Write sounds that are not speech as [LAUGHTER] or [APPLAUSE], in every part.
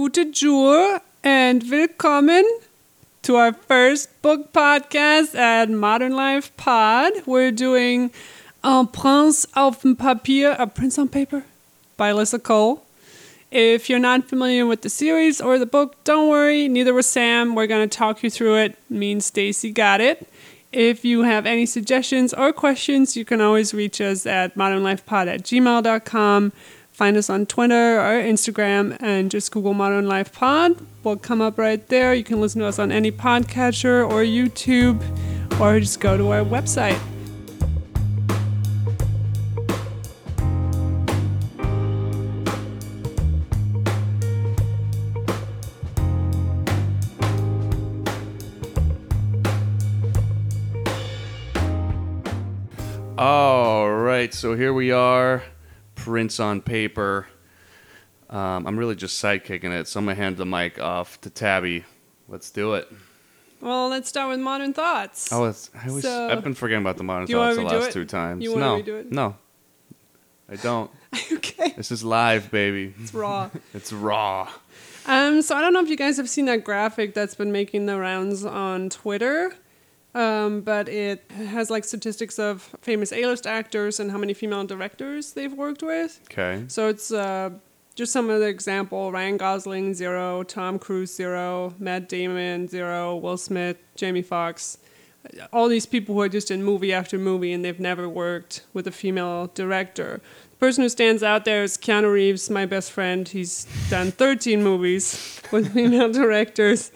Gute Jour and willkommen to our first book podcast at Modern Life Pod. We're doing Un Prince auf Papier, A Prince on Paper by Alyssa Cole. If you're not familiar with the series or the book, don't worry, neither was Sam. We're going to talk you through it. Me and Stacy got it. If you have any suggestions or questions, you can always reach us at modernlifepod at gmail.com. Find us on Twitter or Instagram and just Google Modern Life Pod. We'll come up right there. You can listen to us on any podcatcher or YouTube or just go to our website. All right, so here we are, Prince on paper. Um, I'm really just sidekicking it, so I'm gonna hand the mic off to Tabby. Let's do it. Well, let's start with modern thoughts. Oh, it's, I always, So- I've been forgetting about the modern Do you wanna thoughts the redo last it? two times. You wanna no, redo it? no, I don't. [LAUGHS] okay, This is live, baby. it's raw. [LAUGHS] It's raw. Um, so I don't know if you guys have seen that graphic that's been making the rounds on Twitter, um, but it has like statistics of famous A-list actors and how many female directors they've worked with. Okay. So it's uh, just some of the example: Ryan Gosling zero, Tom Cruise zero, Matt Damon zero, Will Smith, Jamie Foxx. All these people who are just in movie after movie and they've never worked with a female director. The person who stands out there is Keanu Reeves, my best friend. He's done 13 movies [LAUGHS] with female [LAUGHS] directors.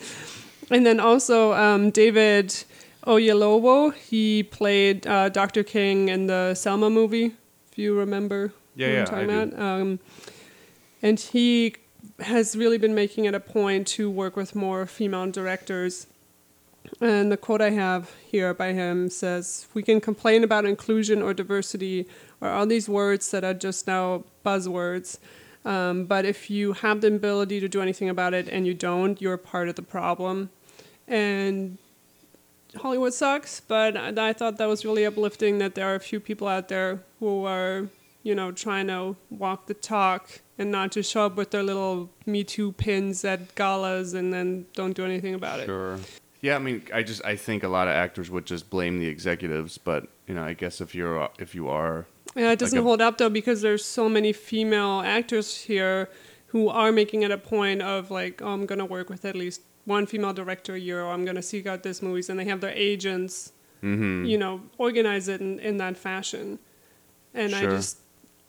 And then also um, David Oyelowo. He played uh, Dr. King in the Selma movie, if you remember. Yeah, what I'm yeah, talking I do. Um, and he has really been making it a point to work with more female directors. And the quote I have here by him says, We can complain about inclusion or diversity or all these words that are just now buzzwords. Um, but if you have the ability to do anything about it and you don't, you're part of the problem. And Hollywood sucks, but I thought that was really uplifting that there are a few people out there who are, you know, trying to walk the talk and not just show up with their little Me Too pins at galas and then don't do anything about it. Sure. Yeah, I mean, I just I think a lot of actors would just blame the executives, but you know, I guess if you're if you are Yeah, it doesn't Like a- hold up though because there's so many female actors here who are making it a point of like, oh, I'm gonna work with at least one female director a year, or I'm gonna seek out this movies, and they have their agents, Mm-hmm. you know, organize it in, in that fashion. And I just,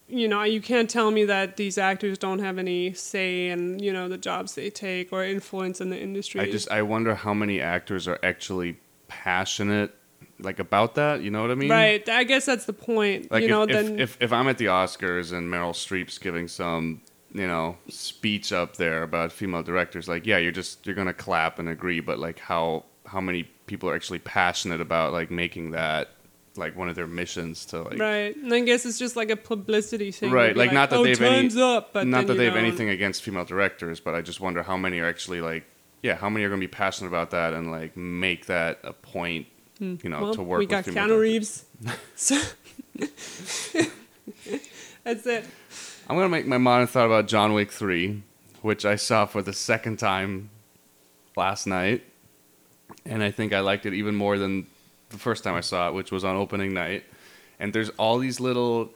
you know, you can't tell me that these actors don't have any say in you know the jobs they take or influence in the industry. I just I wonder how many actors are actually passionate like about that. You know what I mean? right. I guess that's the point. Like you if, know, if, then if if I'm at the Oscars and Meryl Streep's giving some you know speech up there about female directors, like yeah, you're just you're gonna clap and agree, but like how how many people are actually passionate about like making that like one of their missions to like Right, and I guess it's just like a publicity thing. Right, They'd like, not that oh, they have any- up, but not that you they have know, anything against female directors, but I just wonder how many are actually like, yeah, how many are going to be passionate about that and like make that a point, you know, Hmm. Well, to work. we with got Keanu directors. Reeves. [LAUGHS] so [LAUGHS] that's it. I'm to make my modern thought about John Wick three, which I saw for the second time last night, and I think I liked it even more than the first time I saw it, which was on opening night. And there's all these little.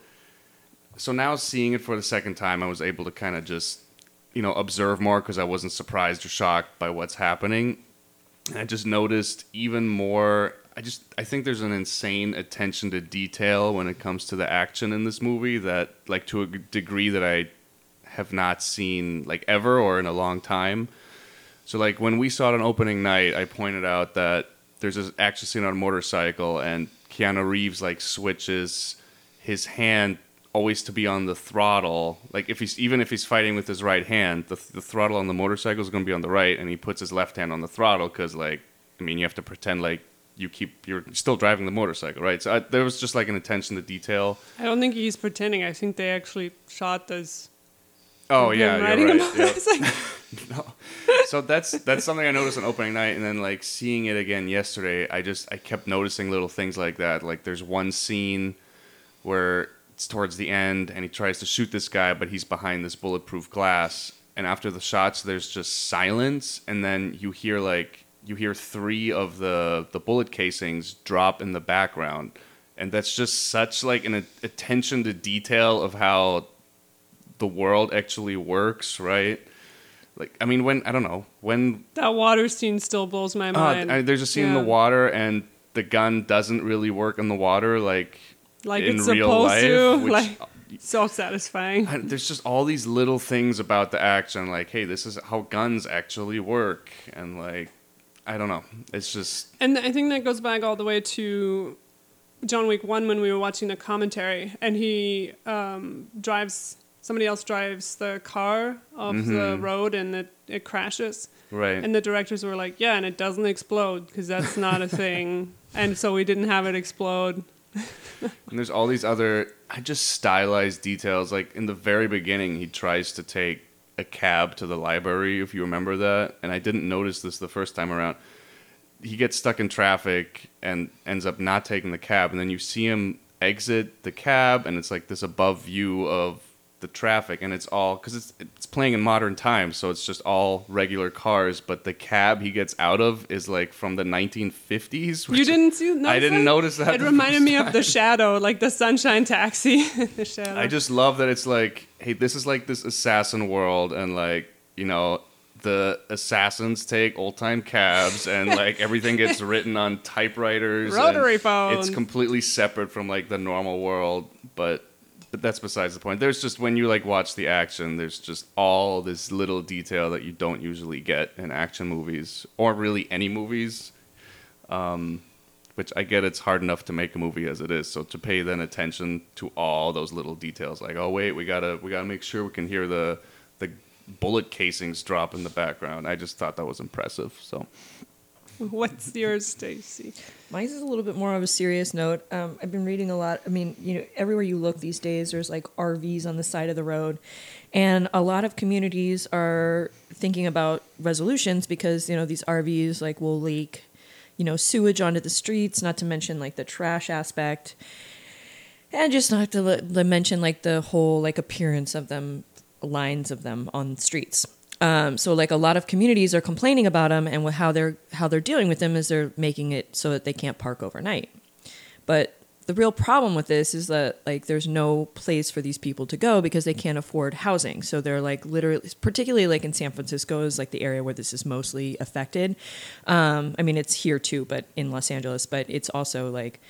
So now seeing it for the second time, I was able to kind of just, you know, observe more because I wasn't surprised or shocked by what's happening. And I just noticed even more. I just I think there's an insane attention to detail when it comes to the action in this movie that like to a degree that I have not seen like ever or in a long time. So like when we saw it on opening night, I pointed out that there's this action scene on a motorcycle and Keanu Reeves like switches his hand always to be on the throttle. Like if he's even if he's fighting with his right hand, the, the throttle on the motorcycle is going to be on the right, and he puts his left hand on the throttle because like I mean you have to pretend like you keep you're still driving the motorcycle, right? So I, there was just like an attention to detail. I don't think he's pretending. I think they actually shot this. Oh yeah, riding you're a right. Yep. motorcycle. [LAUGHS] [LAUGHS] no. So that's that's something I noticed on opening night, and then like seeing it again yesterday, I just I kept noticing little things like that. Like there's one scene where it's towards the end, and he tries to shoot this guy, but he's behind this bulletproof glass, and after the shots, there's just silence, and then you hear like you hear three of the the bullet casings drop in the background, and that's just such like an attention to detail of how the world actually works, right? Like, I mean, when I don't know when That water scene still blows my uh, mind. I- there's a scene in the water and the gun doesn't really work in the water, like like in it's real supposed life. to. which- [LAUGHS] like so satisfying. I- there's just all these little things about the action, like, hey, this is how guns actually work, and like, I don't know, it's just And I think that goes back all the way to John Wick 1 when we were watching the commentary and he um, drives, somebody else drives the car off the road and it, it crashes. right. And the directors were like, yeah, and it doesn't explode because that's not a [LAUGHS] thing. and so we didn't have it explode. And there's all these other, I just stylized details. Like in the very beginning, he tries to take a cab to the library, if you remember that. And I didn't notice this the first time around. He gets stuck in traffic and ends up not taking the cab. And then you see him exit the cab, and it's like this above view of the traffic. And it's all, because it's, it's playing in modern times, so it's just all regular cars. But the cab he gets out of is like from the 1950s. You didn't see I didn't that? notice that It reminded me of the shadow, like the sunshine taxi. [LAUGHS] the shadow. I just love that it's like, hey, this is like this assassin world, and like, you know, the assassins take old time cabs, and like everything gets [LAUGHS] written on typewriters. Rotary phones It's completely separate from like the normal world, but. But that's besides the point. There's just when you like watch the action, there's just all this little detail that you don't usually get in action movies or really any movies. Um, which I get it's hard enough to make a movie as it is. So to pay then attention to all those little details, like oh wait, we gotta we gotta make sure we can hear the the bullet casings drop in the background. I just thought that was impressive. So [LAUGHS] What's yours, Stacy? Mine's is a little bit more of a serious note. Um, I've been reading a lot. I mean, you know, everywhere you look these days, there's like RVs on the side of the road, and a lot of communities are thinking about resolutions because you know these RVs like will leak, you know, sewage onto the streets. Not to mention like the trash aspect, and just not to, to mention like the whole like appearance of them, lines of them on streets. Um, so like a lot of communities are complaining about them, and how they're how they're dealing with them is they're making it so that they can't park overnight. But the real problem with this is that like there's no place for these people to go because they can't afford housing. So they're like literally, particularly like in San Francisco is like the area where this is mostly affected. Um, I mean, it's here too, but in Los Angeles, but it's also like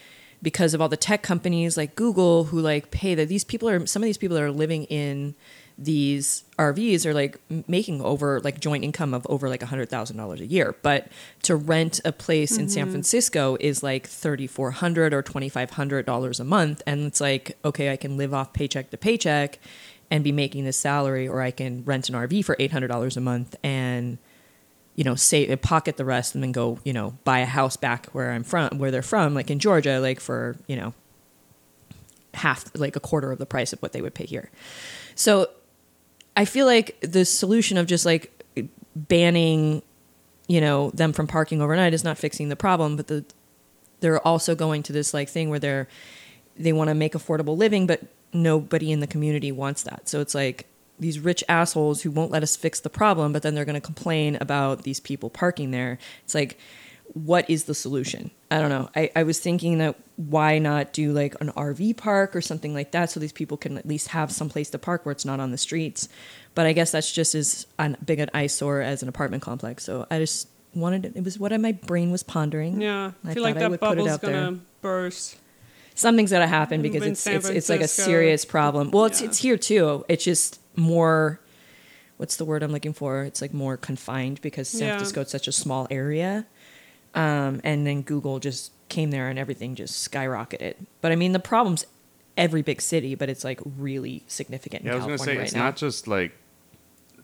because of all the tech companies like Google who like pay that these people are some of these people are living in these RVs are like making over like joint income of over like a hundred thousand dollars a year. But to rent a place in San mm-hmm. Francisco is like thirty four hundred or twenty five hundred dollars a month, and it's like okay, I can live off paycheck to paycheck and be making this salary, or I can rent an RV for eight hundred dollars a month and you know, save pocket the rest and then go, you know, buy a house back where I'm from, where they're from, like in Georgia, like for, you know, half, like a quarter of the price of what they would pay here. So I feel like the solution of just like banning, you know, them from parking overnight is not fixing the problem, but the, they're also going to this like thing where they're, they want to make affordable living, but nobody in the community wants that. So it's like these rich assholes who won't let us fix the problem, but then they're going to complain about these people parking there. It's like, what is the solution? I don't know. I, I was thinking that why not do like an RV park or something like that so these people can at least have some place to park where it's not on the streets. But I guess that's just as an, big an eyesore as an apartment complex. So I just wanted it was what my brain was pondering. Yeah, I I feel like thought I that would put it bubble's out there. gonna burst. something's gonna happen because it's San it's, it's like a serious problem. Well, it's Yeah. it's here too. It's just more. What's the word I'm looking for? It's like more confined because San Yeah. Francisco is such a small area, um, and then Google just came there and everything just skyrocketed. But I mean, the problem's every big city, but it's like really significant. Yeah, I was gonna say right it's now. not just like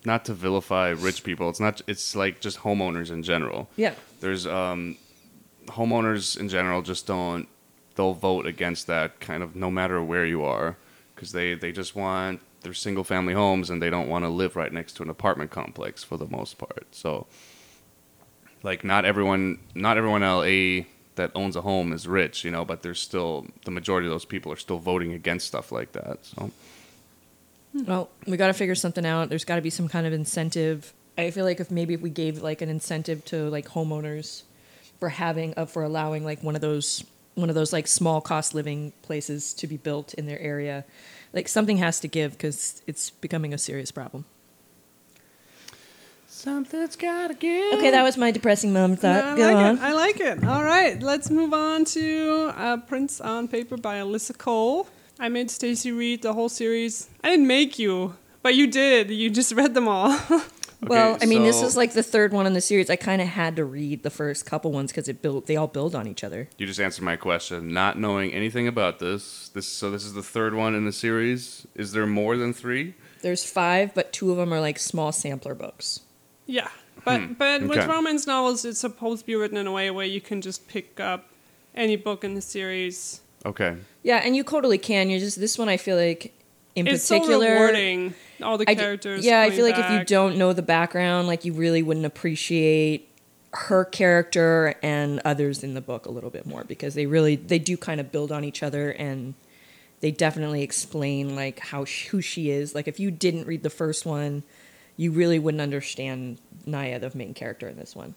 not to vilify rich people. It's not. It's like just homeowners in general. Yeah. There's um, homeowners in general just don't. They'll vote against that kind of no matter where you are, because they they just want their single family homes and they don't want to live right next to an apartment complex for the most part. So, like, not everyone, not everyone in LA that owns a home is rich, you know, but there's still the majority of those people are still voting against stuff like that. So. Well, we got to figure something out. There's got to be some kind of incentive. I feel like if maybe if we gave like an incentive to like homeowners for having uh, for allowing like one of those one of those like small cost living places to be built in their area, like something has to give because it's becoming a serious problem. Something's gotta give. Okay, that was my depressing mom thought. I Go like on. it. I like it. All right, let's move on to uh, Prince on Paper by Alyssa Cole. I made Stacy read the whole series. I didn't make you, but you did. You just read them all. [LAUGHS] Well, I mean, this is like the third one in the series. I kind of had to read the first couple ones because it built. They all build on each other. You just answered my question. Not knowing anything about this, this so this is the third one in the series. Is there more than three? There's five, but two of them are like small sampler books. Yeah, but Hmm, but with romance novels, it's supposed to be written in a way where you can just pick up any book in the series. Okay. Yeah, and you totally can. You just this one. I feel like in it's so particular, rewarding. All the I d- characters. yeah, I coming feel like if you don't know the background, like you really wouldn't appreciate her character and others in the book a little bit more because they really they do kind of build on each other and they definitely explain like how sh- who she is. Like if you didn't read the first one, you really wouldn't understand Naya, the main character in this one.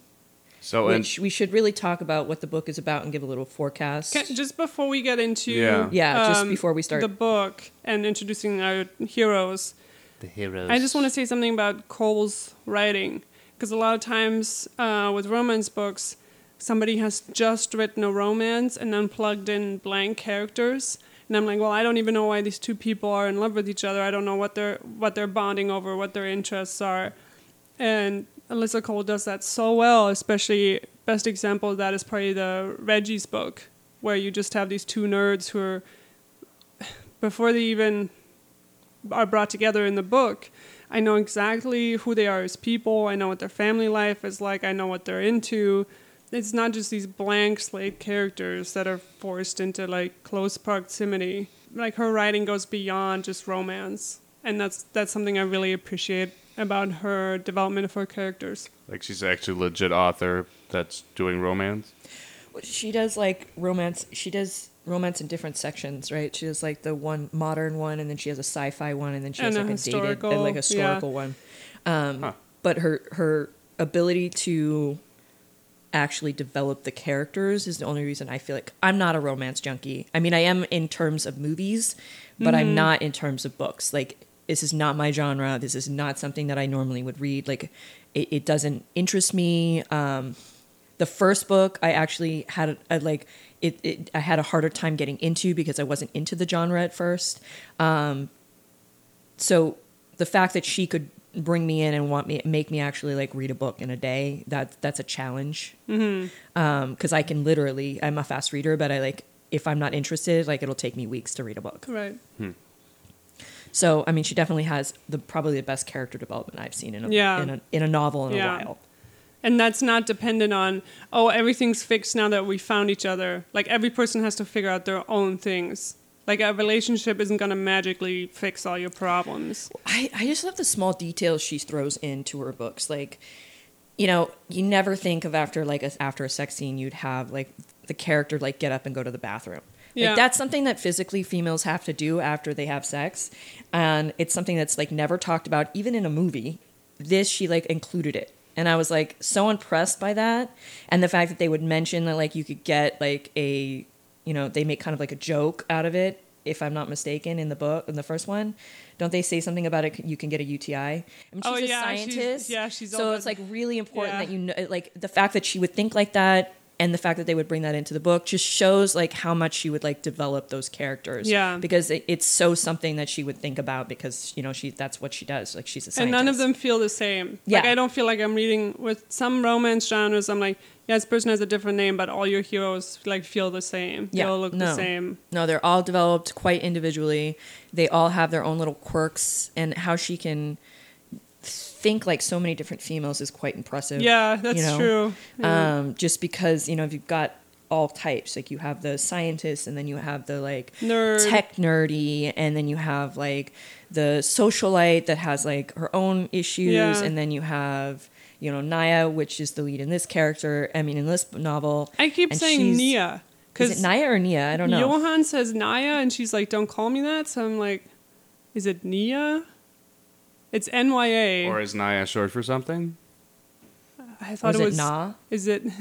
So and Which we should really talk about what the book is about and give a little forecast. Can, just before we get into Yeah. Yeah, just um, before we start. the book and introducing our heroes, the heroes. I just want to say something about Cole's writing because a lot of times uh, with romance books, somebody has just written a romance and then plugged in blank characters, and I'm like, well, I don't even know why these two people are in love with each other. I don't know what they're what they're bonding over, what their interests are, and Alyssa Cole does that so well. Especially best example of that is probably the Reggie's book, where you just have these two nerds who are before they even are brought together in the book, I know exactly who they are as people. I know what their family life is like. I know what they're into. It's not just these blank slate characters that are forced into like close proximity. Like her writing goes beyond just romance, and that's that's something I really appreciate about her development of her characters. like she's actually a legit author that's doing romance. She does like romance. She does romance in different sections, right? She does like the one modern one, and then she has a sci-fi one, and then she has And like a a dated, historical, and like yeah. a historical one. Um, Huh. But her her ability to actually develop the characters is the only reason I feel like I'm not a romance junkie. I mean, I am in terms of movies, but I'm not in terms of books. Like this is not my genre. This is not something that I normally would read. Like it, it doesn't interest me. Um, the first book I actually had a, a, like it, it I had a harder time getting into because I wasn't into the genre at first. Um, so the fact that she could bring me in and want me make me actually like read a book in a day that that's a challenge mm-hmm. because I can literally I'm a fast reader but I like if I'm not interested like it'll take me weeks to read a book Right. so I mean she definitely has the probably the best character development I've seen in a Yeah. in a, in a novel in Yeah. a while And that's not dependent on, oh, everything's fixed now that we found each other. Like every person has to figure out their own things. Like a relationship isn't going to magically fix all your problems. I, I just love the small details she throws into her books. Like, you know, you never think of after like a, after a sex scene, you'd have like the character like get up and go to the bathroom. Yeah. Like that's something that physically females have to do after they have sex, and it's something that's like never talked about even in a movie. This she like included it, and I was like so impressed by that, and the fact that they would mention that like you could get like a, you know, they make kind of like a joke out of it. If I'm not mistaken, in the book, in the first one, don't they say something about it? You can get a UTI. I mean, she's Oh, a yeah, she's- scientist. yeah, she's so it's like really important Yeah. that you know, like the fact that she would think like that, and the fact that they would bring that into the book just shows like how much she would like develop those characters. Yeah. because it, it's so something that she would think about because you know she that's what she does. Like she's a scientist. And none of them feel the same. Like Yeah. I don't feel like I'm reading with some romance genres. I'm like, yeah, this person has a different name, but all your heroes like feel the same. They Yeah, all look no. the same. No, they're all developed quite individually. They all have their own little quirks, and how she can think like so many different females is quite impressive. Yeah, that's you know? true. Yeah. Um, just because you know if you've got all types, like you have the scientists, and then you have the like Nerd. tech nerdy, and then you have like the socialite that has like her own issues, Yeah. and then you have you know Naya, which is the lead in this character. I mean, in this novel, I keep saying Nia Is it Naya or Nia? I don't know. Johan says Naya, and she's like, "Don't call me that." So I'm like, is it Nia? It's N Y A. Or is Naya short for something? I thought Was it it was. Na? Is it? [LAUGHS]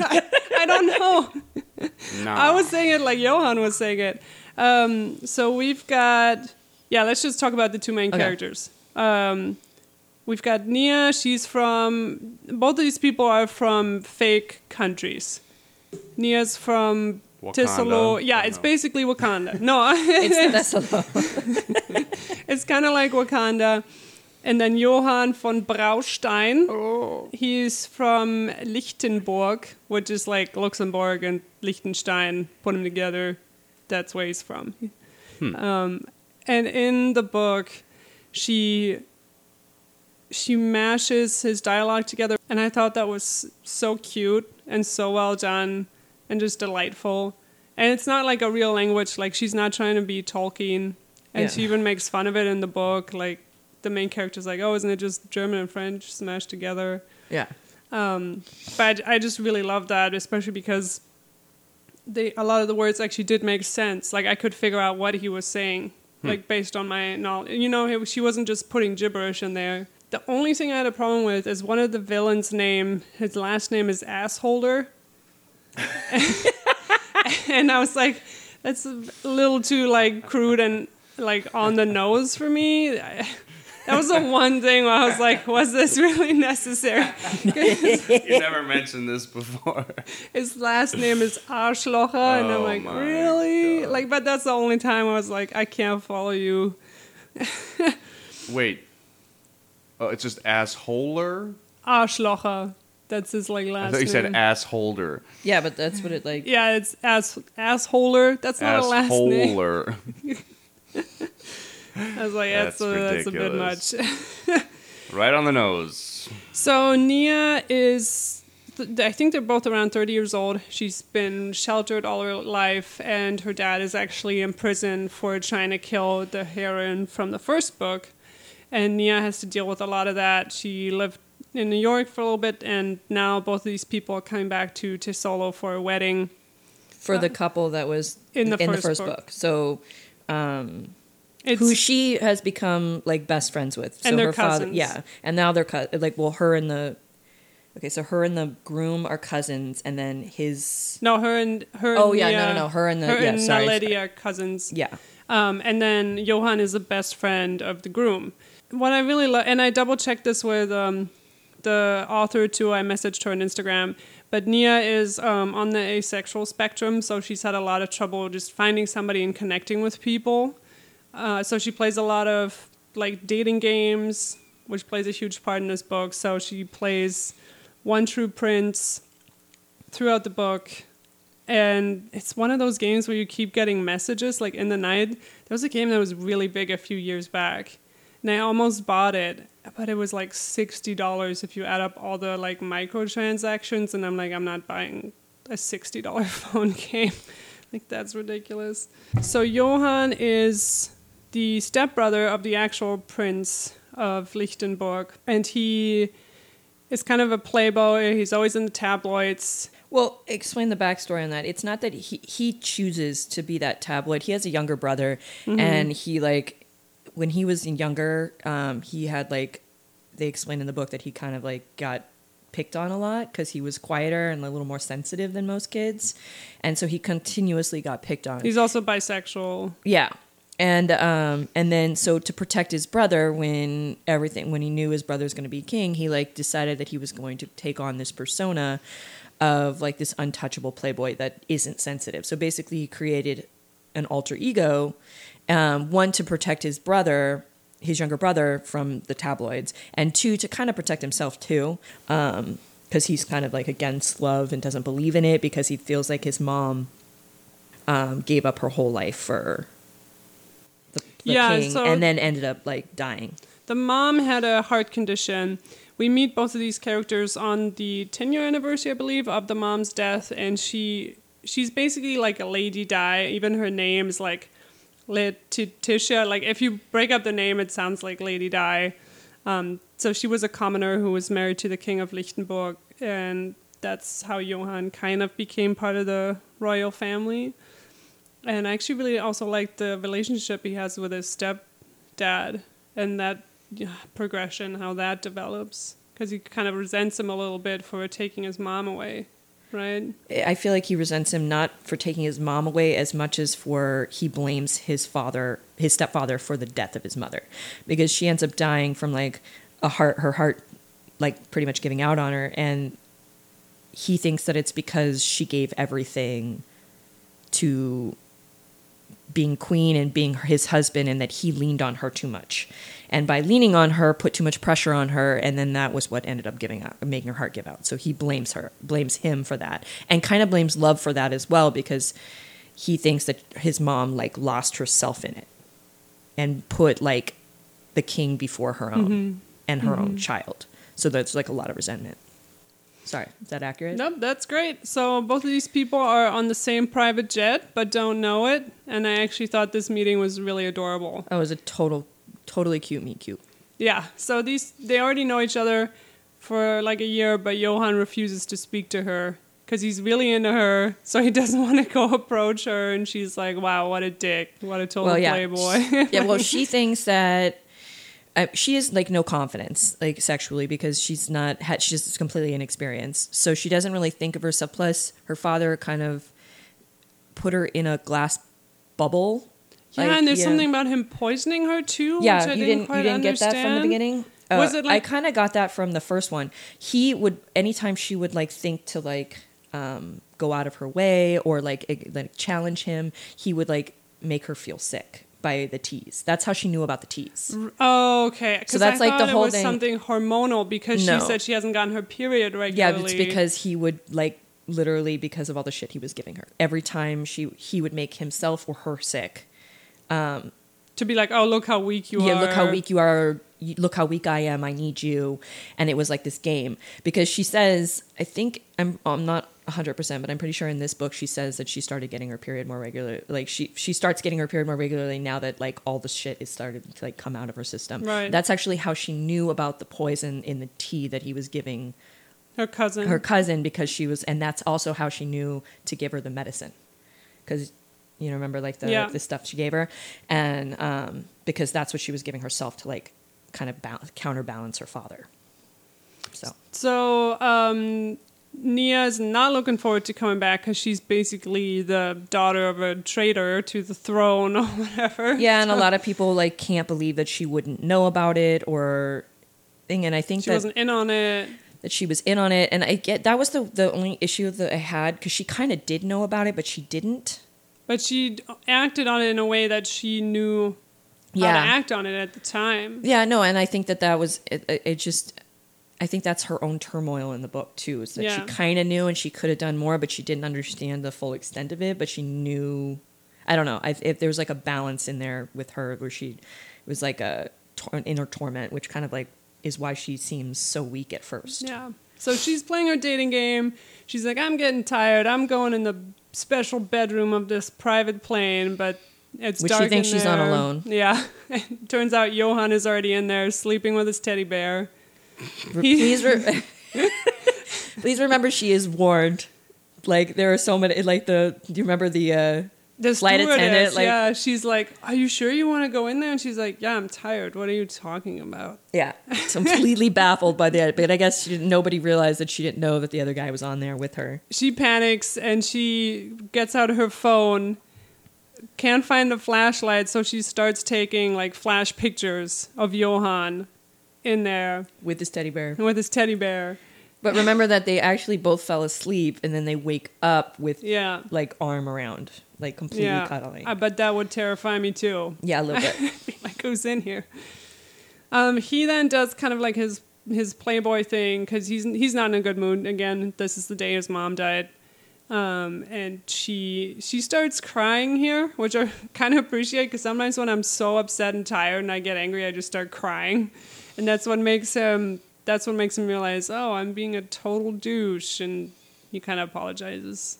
I, I don't know. No. I was saying it like Johan was saying it. Um, so we've got. Yeah, let's just talk about the two main Okay. characters. Um, we've got Nia. She's from. Both of these people are from fake countries. Nia's from Wakanda. Yeah, it's no. basically Wakanda. [LAUGHS] No, It's [LAUGHS] the It's kind of like Wakanda. And then Johan von Braustein. Oh. He's from Liechtienbourg, which is like Luxembourg and Liechtenstein. Put them together. That's where he's from. Um, and in the book, she she mashes his dialogue together, and I thought that was so cute and so well done, and just delightful. And it's not like a real language; like she's not trying to be Tolkien, and Yeah. she even makes fun of it in the book. Like the main character's like, "Oh, isn't it just German and French smashed together?" Yeah. Um, but I just really love that, especially because they a lot of the words actually did make sense. Like I could figure out what he was saying, like based on my knowledge. You know, it, she wasn't just putting gibberish in there. The only thing I had a problem with is one of the villains' name. His last name is Assholder, [LAUGHS] and I was like, that's a little too like crude and like on the nose for me. I, that was the one thing where I was like, was this really necessary? [LAUGHS] you never [LAUGHS] mentioned this before. His last name is Arschlocher, and I'm Oh like, really? God. Like, but that's the only time I was like, I can't follow you. [LAUGHS] Wait. Oh, it's just assholer? Arschlocher. That's his like last. I last thought you name. said assholder. Yeah, but that's what it like. yeah, it's ass assholer. That's not a last name. Assholer. I was like, that's, That's a, that's a bit much. [LAUGHS] right on the nose. So Nia is, th- I think they're both around 30 years old. She's been sheltered all her life, and her dad is actually in prison for trying to kill the heroine from the first book. And Nia has to deal with a lot of that. She lived in New York for a little bit, and now both of these people are coming back to Thesolo for a wedding. For the couple that was In the in first the first book. book. So, um, It's, who she has become like best friends with. So And they're her father, cousins. yeah, and now they're cou- like well, her and the okay, so her and the groom are cousins, and then his no, her and her. Oh, and yeah, no, no, no, her and the- her yeah, and sorry, Naledi sorry. are cousins. yeah, Um, and then Johan is the best friend of the groom. What I really love, and I double checked this with um, the author too. I messaged her on Instagram. But Nia is um, on the asexual spectrum, so she's had a lot of trouble just finding somebody and connecting with people. Uh, so she plays a lot of like dating games, which plays a huge part in this book. So she plays One True Prince throughout the book. And it's one of those games where you keep getting messages like in the night. There was a game that was really big a few years back. And I almost bought it, but it was like $60 if you add up all the like microtransactions. And I'm like, I'm not buying a $60 [LAUGHS] phone game. like, that's ridiculous. So, Johan is the stepbrother of the actual prince of Liechtienbourg. And he is kind of a playboy. He's always in the tabloids. Well, explain the backstory on that. It's not that he he chooses to be that tabloid. He has a younger brother, and he like when he was younger, um, he had like they explain in the book that he kind of like got picked on a lot because he was quieter and a little more sensitive than most kids, and so he continuously got picked on. He's also bisexual. Yeah. And um and then so to protect his brother when everything when he knew his brother was going to be king, he like decided that he was going to take on this persona of like this untouchable playboy that isn't sensitive. So basically he created an alter ego um one to protect his brother his younger brother from the tabloids and two to kind of protect himself too um because he's kind of like against love and doesn't believe in it because he feels like his mom um, gave up her whole life for the, Yeah, king so- and then ended up like dying. The mom had a heart condition. We meet both of these characters on the 10 year anniversary, I believe, of the mom's death, and she she's basically like a Lady Di. Even her name is like Letitia. Like if you break up the name, it sounds like Lady Di. Um, so she was a commoner who was married to the king of Liechtienbourg, and that's how Johan kind of became part of the royal family. And I actually really also like the relationship he has with his stepdad and that yeah, progression, how that develops. Because he kind of resents him a little bit for taking his mom away, right? I feel like he resents him not for taking his mom away as much as for he blames his father, his stepfather, for the death of his mother, because she ends up dying from like a heart, her heart, like pretty much giving out on her, and he thinks that it's because she gave everything to being queen and being his husband and that he leaned on her too much. And by leaning on her put too much pressure on her and then that was what ended up giving out making her heart give out. So he blames her blames him for that and kind of blames love for that as well because he thinks that his mom like lost herself in it and put like the king before her own mm-hmm. and her own mm-hmm. child. So there's like a lot of resentment sorry is that accurate Nope, that's great. So both of these people are on the same private jet, but don't know it. And I actually thought this meeting was really adorable. Oh, that was a total totally cute meet cute Yeah. So these they already know each other for like a year, but Johan refuses to speak to her because he's really into her. So he [LAUGHS] doesn't want to go approach her, and she's like, "Wow, what a dick! What a total well, yeah. playboy." [LAUGHS] yeah, well, she thinks that uh, she has like no confidence, like sexually, because she's not, had, she's just completely inexperienced. So she doesn't really think of herself. Plus, her father kind of put her in a glass bubble. yeah, Like, and there's something about him poisoning her too. Yeah, I you didn't, didn't, you didn't get that from the beginning. Was Uh, it like- I kind of got that from the first one. He would anytime she would like think to like um, go out of her way or like like challenge him, he would like make her feel sick by the teas. That's how she knew about the teas. Oh, so that's I like the whole was thing- something hormonal because No. she said she hasn't gotten her period regularly. Yeah, it's because he would like literally because of all the shit he was giving her. Every time she he would make himself or her sick. Um, to be like, oh, look how weak you yeah, are. Yeah, look how weak you are. Look how weak I am. I need you. And it was like this game because she says, I think I'm I'm not 100%, but I'm pretty sure in this book she says that she started getting her period more regularly. Like she she starts getting her period more regularly now that like all the shit is started to like come out of her system. Right. That's actually how she knew about the poison in the tea that he was giving Her cousin. her cousin because she was and that's also how she knew to give her the medicine because you know remember like the Yeah. the stuff she gave her and um because that's what she was giving herself to like kind of ba- counterbalance her father so So um, Nia is not looking forward to coming back because she's basically the daughter of a traitor to the throne or [LAUGHS] whatever. yeah and a [LAUGHS] lot of people like can't believe that she wouldn't know about it or thing and i think She that wasn't in on it. that she was in on it and i get that was the the only issue that i had because she kind of did know about it but she didn't But she acted on it in a way that she knew how Yeah. to act on it at the time. Yeah, no, and I think that that was it, it, it just I think that's her own turmoil in the book too. Is that Yeah. she kind of knew and she could have done more, but she didn't understand the full extent of it. But she knew, I don't know, I, if there was like a balance in there with her where she it was like a tor- inner torment, which kind of like is why she seems so weak at first. Yeah. So she's playing her dating game. She's like, I'm getting tired. I'm going in the special bedroom of this private plane, but it's Which she dark thinks in she's not there. alone. Yeah. [LAUGHS] Turns out Johan is already in there sleeping with his teddy bear. [LAUGHS] Please, re- [LAUGHS] please remember she is warned. Like there are so many. Like the do you remember the uh, The Flight attendant, like- yeah, she's like, "Are you sure you want to go in there?" And she's like, "Yeah, I'm tired. What are you talking about?" Yeah, [LAUGHS] completely baffled by that. But I guess she didn't, nobody realized that she didn't know that the other guy was on there with her. She panics and she gets out of her phone. Can't find the flashlight, so she starts taking like flash pictures of Johan in there with this teddy bear. with his teddy bear. But remember that they actually both fell asleep and then they wake up with Yeah, like arm around, like completely yeah. cuddling. I bet that would terrify me too. yeah, a little bit. [LAUGHS] like who's in here? Um, he then does kind of like his his playboy thing because he's he's not in a good mood. Again, this is the day his mom died, um, and she she starts crying here, which I [LAUGHS] kind of appreciate because sometimes when I'm so upset and tired and I get angry, I just start crying, and that's what makes him that's what makes him realize, oh, I'm being a total douche, and he kind of apologizes.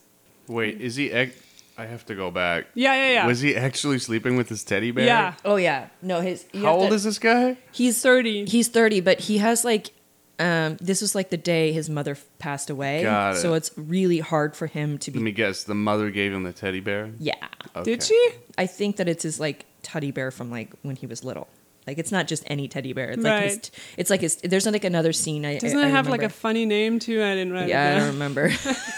Wait, is he? Ec- I have to go back. Yeah, yeah, yeah. Was he actually sleeping with his teddy bear? Yeah, oh yeah, no, his. you How have old to- is this guy? He's thirty. He's thirty, but he has like. Um, this was like the day his mother f- passed away, Got it. so it's really hard for him to be. Let me guess. The mother gave him the teddy bear. yeah, Okay. Did she? I think that it's his like teddy bear from like when he was little. Like it's not just any teddy bear. It's like his, Right. it's like his. There's like another scene. I Doesn't I, it have like a remember. funny name too? I didn't write Yeah, I it don't down. remember.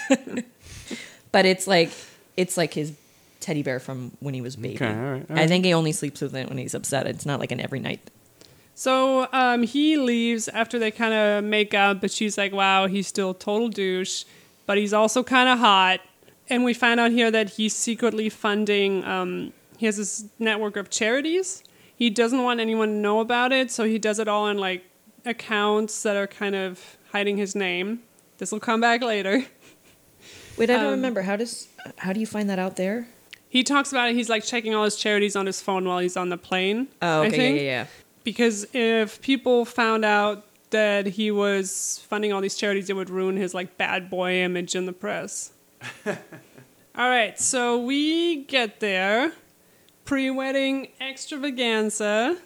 [LAUGHS] [LAUGHS] but it's like it's like his teddy bear from when he was a baby. Okay, all right, all I right. think he only sleeps with it when he's upset. It's not like an every night. So um, he leaves after they kind of make up, but she's like, wow, he's still a total douche, but he's also kind of hot. And we find out here that he's secretly funding, um, he has this network of charities. He doesn't want anyone to know about it, so he does it all in like accounts that are kind of hiding his name. This will come back later. Wait, I don't Um, remember. How does how do you find that out there? He talks about it. He's like checking all his charities on his phone while he's on the plane. Oh, I okay, think. yeah, yeah, yeah. because if people found out that he was funding all these charities, it would ruin his like bad boy image in the press. [LAUGHS] all right, so we get there, pre-wedding extravaganza,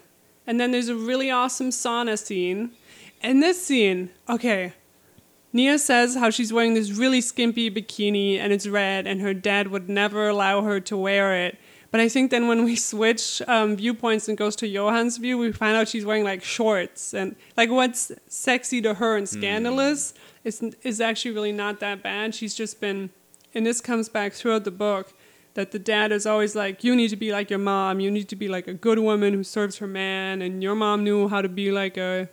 and then there's a really awesome sauna scene. And this scene, okay, Nia says how she's wearing this really skimpy bikini and it's red, and her dad would never allow her to wear it. But I think then when we switch um, viewpoints and goes to Johan's view, we find out she's wearing like shorts and like what's sexy to her and scandalous is is actually really not that bad. She's just been, and this comes back throughout the book, that the dad is always like, you need to be like your mom. You need to be like a good woman who serves her man, and your mom knew how to be like a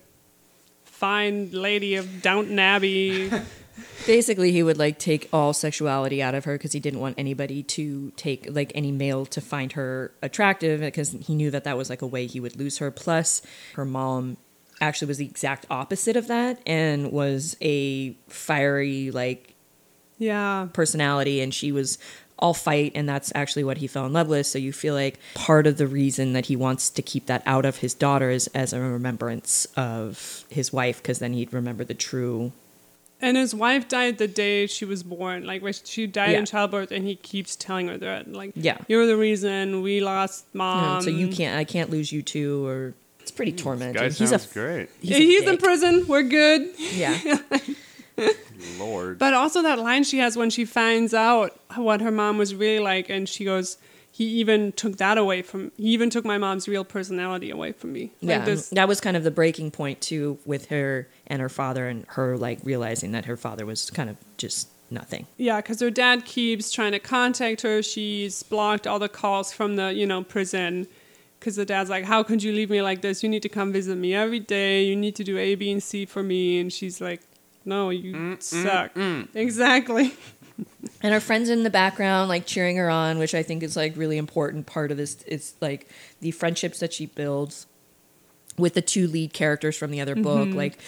fine lady of Downton Abbey. [LAUGHS] Basically, he would like take all sexuality out of her because he didn't want anybody to take like any male to find her attractive because he knew that that was like a way he would lose her. Plus, her mom actually was the exact opposite of that and was a fiery like yeah. personality and she was all fight and that's actually what he fell in love with so you feel like part of the reason that he wants to keep that out of his daughters as a remembrance of his wife because then he'd remember the true And his wife died the day she was born. Like she died Yeah. in childbirth, and he keeps telling her that, like, Yeah. you're the reason we lost you know, mom. so you can't i can't lose you too or it's pretty mm. tormenting Guy he's a great. he's, Yeah, a he's in prison. We're good. yeah [LAUGHS] Lord. But also that line she has when she finds out what her mom was really like, and she goes, "He even took that away from. He even took my mom's real personality away from me." Like yeah this- that was kind of the breaking point too with her and her father and her like realizing that her father was kind of just nothing Yeah, because her dad keeps trying to contact her. She's blocked all the calls from the, you know, prison. Because the dad's like, How could you leave me like this? You need to come visit me every day. You need to do A, B, and C for me. And she's like, No, you mm, mm, suck. Mm. Exactly. [LAUGHS] and her friends in the background like cheering her on which i think is like really important part of this it's like the friendships that she builds with the two lead characters from the other book mm-hmm. like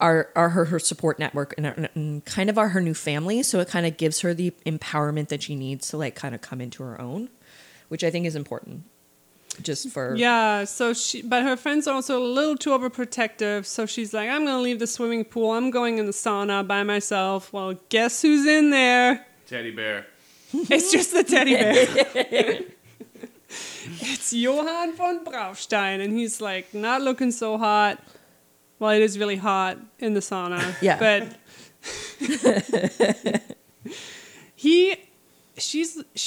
are are her, her support network and, and kind of are her new family so it kind of gives her the empowerment that she needs to like kind of come into her own which i think is important just for Yeah, so she, but her friends are also a little too overprotective. So she's like, I'm going to leave the swimming pool. I'm going in the sauna by myself. Well, guess who's in there? Teddy bear. [LAUGHS] It's just the teddy bear. [LAUGHS] [LAUGHS] it's Johan von Braustein, and he's like not looking so hot. Well, it is really hot in the sauna. Yeah. But he, she's,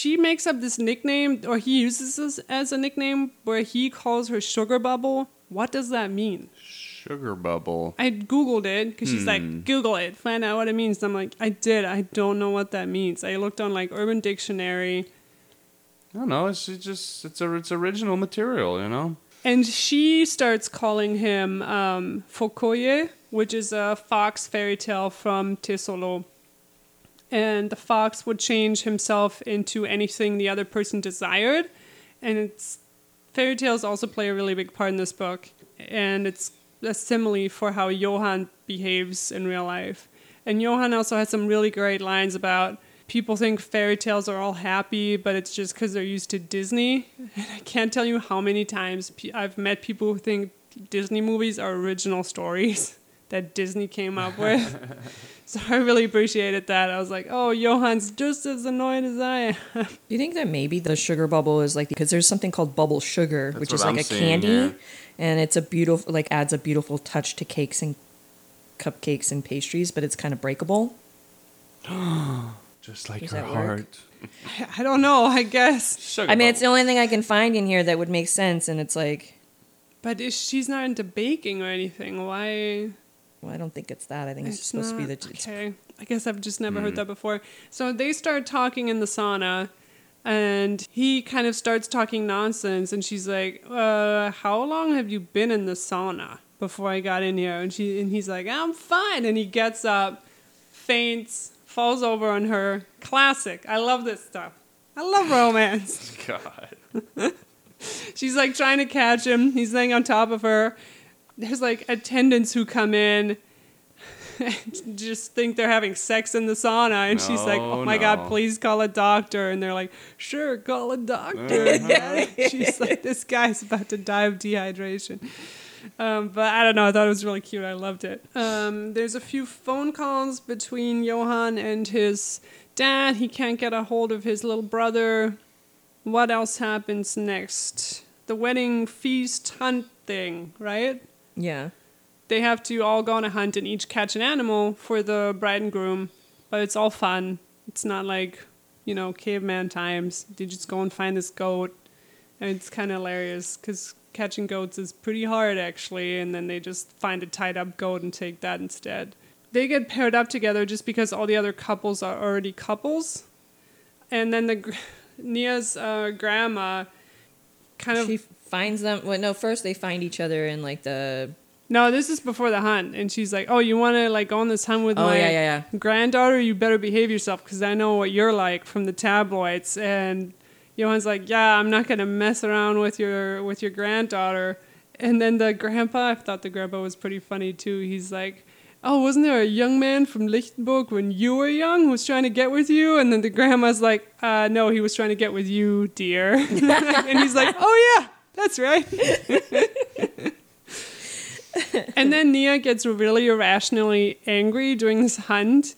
she makes up this nickname, or he uses this as a nickname, where he calls her Sugar Bubble. What does that mean? Sugar bubble. I googled it because she's Hmm. like, Google it, find out what it means. I'm like, I did. I don't know what that means. I looked on like Urban Dictionary. I don't know. It's just it's a it's original material, you know. And she starts calling him um, Fokoye, which is a fox fairy tale from Thesolo. And the fox would change himself into anything the other person desired. And it's fairy tales also play a really big part in this book. And it's a simile for how Johan behaves in real life. And Johan also has some really great lines about people think fairy tales are all happy, but it's just because they're used to Disney. [LAUGHS] And I can't tell you how many times I've met people who think Disney movies are original stories [LAUGHS] that Disney came up with. [LAUGHS] so I really appreciated that. I was like, oh, Johan's just as annoyed as I am. Do you think that maybe the sugar bubble is like because there's something called bubble sugar, That's which is like I'm a seeing, candy, yeah. and it's a beautiful like adds a beautiful touch to cakes and cupcakes and pastries, but it's kind of breakable. [GASPS] Just like Does her heart. I don't know, I guess. Sugar I mean, it's the only thing I can find in here that would make sense, and it's like But if she's not into baking or anything, why? Well, I don't think it's that. I think it's, It's supposed to be not- that. it's- okay. I guess I've just never Hmm. heard that before. So they start talking in the sauna, and he kind of starts talking nonsense, and she's like, uh, "How long have you been in the sauna before I got in here?" And she and he's like, "I'm fine," and he gets up, faints, falls over on her. Classic. I love this stuff. I love romance. [LAUGHS] God. [LAUGHS] She's like trying to catch him. He's laying on top of her. There's like attendants who come in and just think they're having sex in the sauna. And she's like, oh my no. God, please call a doctor. And they're like, sure, call a doctor. again. [LAUGHS] she's like, this guy's about to die of dehydration. Um, but I don't know. I thought it was really cute. I loved it. Um, there's a few phone calls between johan and his dad. He can't get a hold of his little brother. What else happens next? The wedding feast hunt thing, right? Yeah. They have to all go on a hunt and each catch an animal for the bride and groom, but it's all fun. It's not like, you know, caveman times. They just go and find this goat, and it's kind of hilarious because catching goats is pretty hard actually, and then they just find a tied up goat and take that instead. They get paired up together just because all the other couples are already couples, and then the [LAUGHS] Nia's uh, grandma kind of she finds them. Well, no, first they find each other in like the. No, this is before the hunt, and she's like, "Oh, you want to like go on this hunt with Oh, my yeah, yeah, granddaughter? You better behave yourself because I know what you're like from the tabloids." And Johan's like, "Yeah, I'm not gonna mess around with your with your granddaughter." And then the grandpa, I thought the grandpa was pretty funny too. He's like, "Oh, wasn't there a young man from Liechtienbourg when you were young who was trying to get with you?" And then the grandma's like, uh, "No, he was trying to get with you, dear." [LAUGHS] and he's like, "Oh yeah, that's right." and then Nia gets really irrationally angry during this hunt,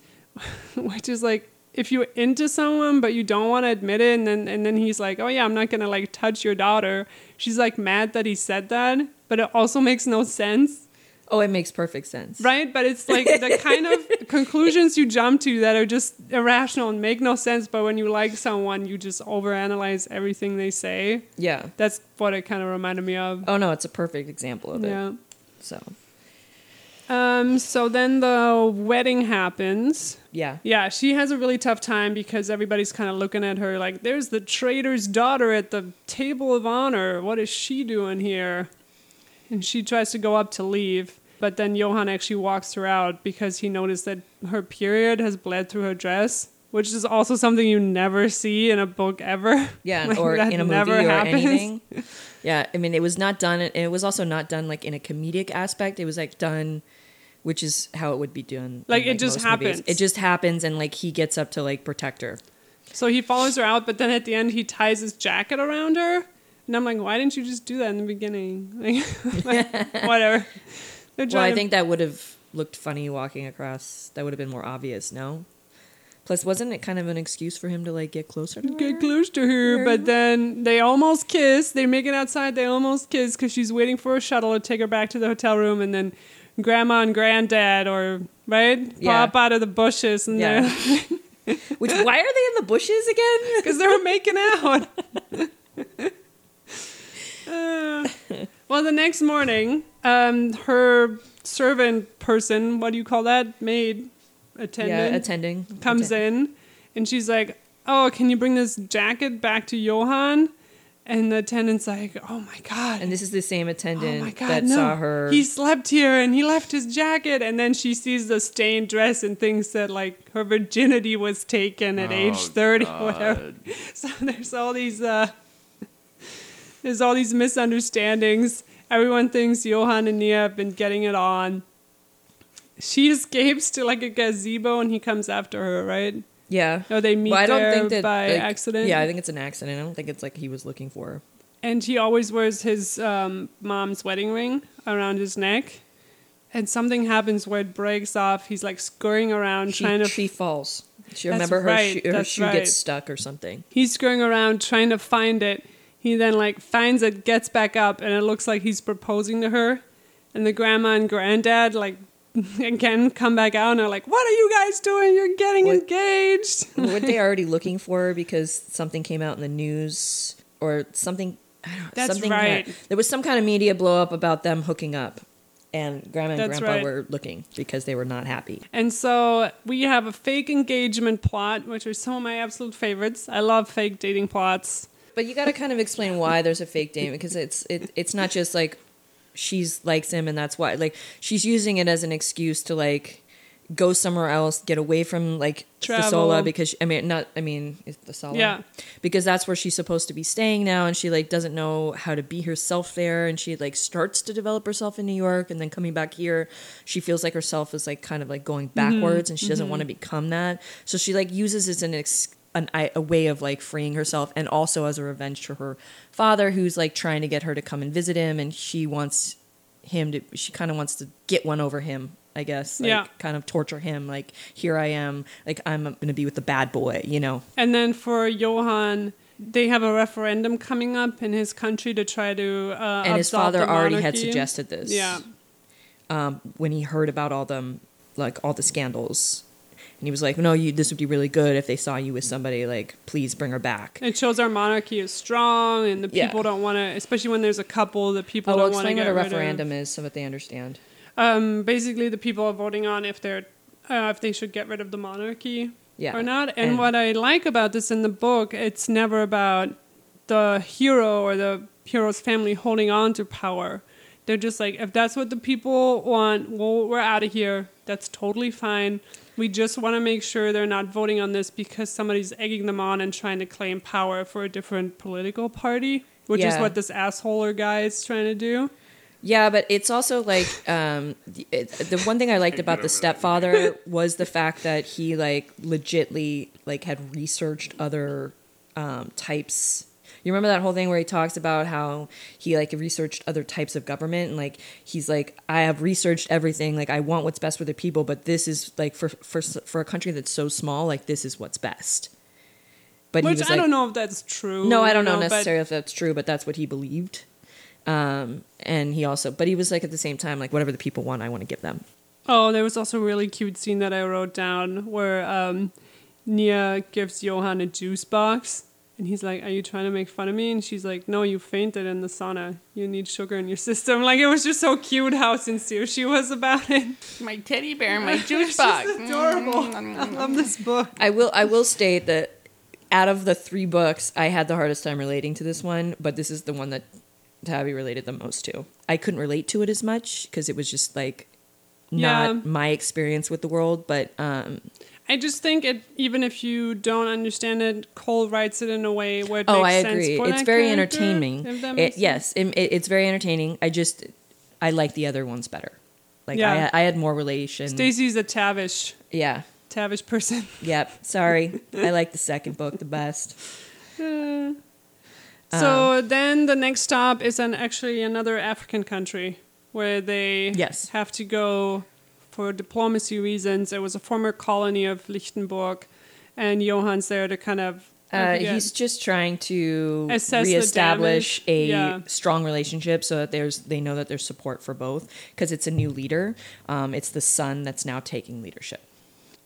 which is like if you're into someone but you don't want to admit it, and then and then he's like, "Oh yeah, I'm not gonna like touch your daughter." She's like mad that he said that, but it also makes no sense, Oh, it makes perfect sense. right? But it's like the [LAUGHS] kind of conclusions you jump to that are just irrational and make no sense. But when you like someone, you just overanalyze everything they say. Yeah. That's what it kind of reminded me of. Oh no, it's a perfect example of it. Yeah. So Um, so then the wedding happens. yeah. Yeah, she has a really tough time because everybody's kind of looking at her like, there's the traitor's daughter at the table of honor. What is she doing here? And she tries to go up to leave, but then Johan actually walks her out because he noticed that her period has bled through her dress, which is also something you never see in a book ever. Yeah, [LAUGHS] Like, or in a movie never or happens. anything. [LAUGHS] Yeah, I mean, it was not done. It was also not done like in a comedic aspect. It was like done, which is how it would be done. in, Like, it just most movies. happens. It just happens, and like he gets up to like protect her. So he follows her out, but then at the end he ties his jacket around her. And I'm like, why didn't you just do that in the beginning? [LAUGHS] Like, like, whatever. Well, I think that would have looked funny walking across. That would have been more obvious. No. Plus, wasn't it kind of an excuse for him to like get closer to her? get close to her, but then they almost kiss. They make it outside. They almost kiss because she's waiting for a shuttle to take her back to the hotel room, and then grandma and granddad, or right, Yeah. pop out of the bushes, and Yeah. they're [LAUGHS] Which why are they in the bushes again? [LAUGHS] because they were making out. Uh, [LAUGHS] well, the next morning, um, her servant person, what do you call that? Maid, attendant, Yeah, attending comes in, and she's like, "Oh, can you bring this jacket back to Johan?" And the attendant's like, "Oh my god." And this is the same Oh attendant my god! that no. saw her. He slept here and he left his jacket, and then she sees the stained dress and thinks that like her virginity was taken at age thirty, God. whatever. [LAUGHS] So there's all these uh, there's all these misunderstandings. Everyone thinks Johan and Nia have been getting it on. She escapes to like a gazebo and he comes after her, right? yeah. Or they meet Well, I don't there think that by like, accident. Yeah, I think it's an accident. I don't think it's like he was looking for her. and he always wears his um, mom's wedding ring around his neck. And something happens where it breaks off. He's like scurrying around She, trying to. she falls. She remember her, right, shoe, her shoe right. gets stuck or something. he's scurrying around trying to find it. He then like finds it, gets back up, and it looks like he's proposing to her. And the grandma and granddad like [LAUGHS] again come back out and are like, "What are you guys doing? You're getting What- engaged." Were they [LAUGHS] already looking for her because something came out in the news or something? That's something right. There was some kind of media blow up about them hooking up, and Grandma and That's Grandpa right. were looking because they were not happy. And so we have a fake engagement plot, which are some of my absolute favorites. I love fake dating plots. But you got to kind of explain why there's a fake date because it's it, it's not just like she's likes him and that's why like she's using it as an excuse to like go somewhere else, get away from like Travel. Thesolo because I mean not I mean it's Thesolo. Yeah. Because that's where she's supposed to be staying now and she like doesn't know how to be herself there and she like starts to develop herself in New York and then coming back here she feels like herself is like kind of like going mm-hmm. backwards and she doesn't mm-hmm. want to become that. So she like uses it as an ex- an, a way of like freeing herself and also as a revenge to her father who's like trying to get her to come and visit him and she wants him to she kind of wants to get one over him i guess like Yeah. kind of torture him like here i am like i'm gonna be with the bad boy you know And then for Johan, they have a referendum coming up in his country to try to. Uh, and his father the already had suggested this Yeah. um, when he heard about all them like all the scandals and he was like no you this would be really good if they saw you with somebody like please bring her back It shows our monarchy is strong, and the Yeah. people don't want to, especially when there's a couple, that people oh don't want to get what a referendum is so that they understand. Um, basically, the people are voting on if they're uh, if they should get rid of the monarchy yeah or not. And, And- what I like about this in the book, it's never about the hero or the hero's family holding on to power. They're just like, if that's what the people want, well, we're out of here. That's totally fine. We just want to make sure they're not voting on this because somebody's egging them on and trying to claim power for a different political party, which is what this assholer guy is trying to do. Yeah, but it's also like um, the, it, the one thing I liked about the stepfather was the fact that he like legitly like had researched other um, types. You remember that whole thing where he talks about how he like researched other types of government and like he's like I have researched everything like I want what's best for the people but this is like for for for a country that's so small like this is what's best. But he Which I like, don't know if that's true. no, I don't know, but- necessarily if that's true, but that's what he believed. Um, and he also, but he was like at the same time, like whatever the people want, I want to give them. Oh, there was also a really cute scene that I wrote down where um, Nia gives Johan a juice box. And he's like, Are you trying to make fun of me? And she's like, No, you fainted in the sauna. You need sugar in your system. [LAUGHS] Like, it was just so cute how sincere she was about it. My teddy bear, my [LAUGHS] juice just box. adorable. Mm, mm, mm, I love this book. I will, I will state that out of the three books, I had the hardest time relating to this one, but this is the one that Tabby related the most to. I couldn't relate to it as much because it was just like not Yeah. my experience with the world, but um, I just think it, even if you don't understand it, Cole writes it in a way where it oh, makes I sense agree. for It's very character, entertaining. It, yes, it, it- it's very entertaining. I just, I like the other ones better. Like Yeah. I, I had more relation. Stacey's a Tavish, Yeah. Tavish person. [LAUGHS] Yep. Sorry. I like the second book the best. Uh, Um, so then the next stop is an actually another African country where they Yes. have to go for diplomacy reasons. It was a former colony of Liechtienbourg, and Johan's there to kind of. Uh, he's just trying to Assess reestablish a Yeah. strong relationship so that there's they know that there's support for both because it's a new leader. Um, it's the son that's now taking leadership.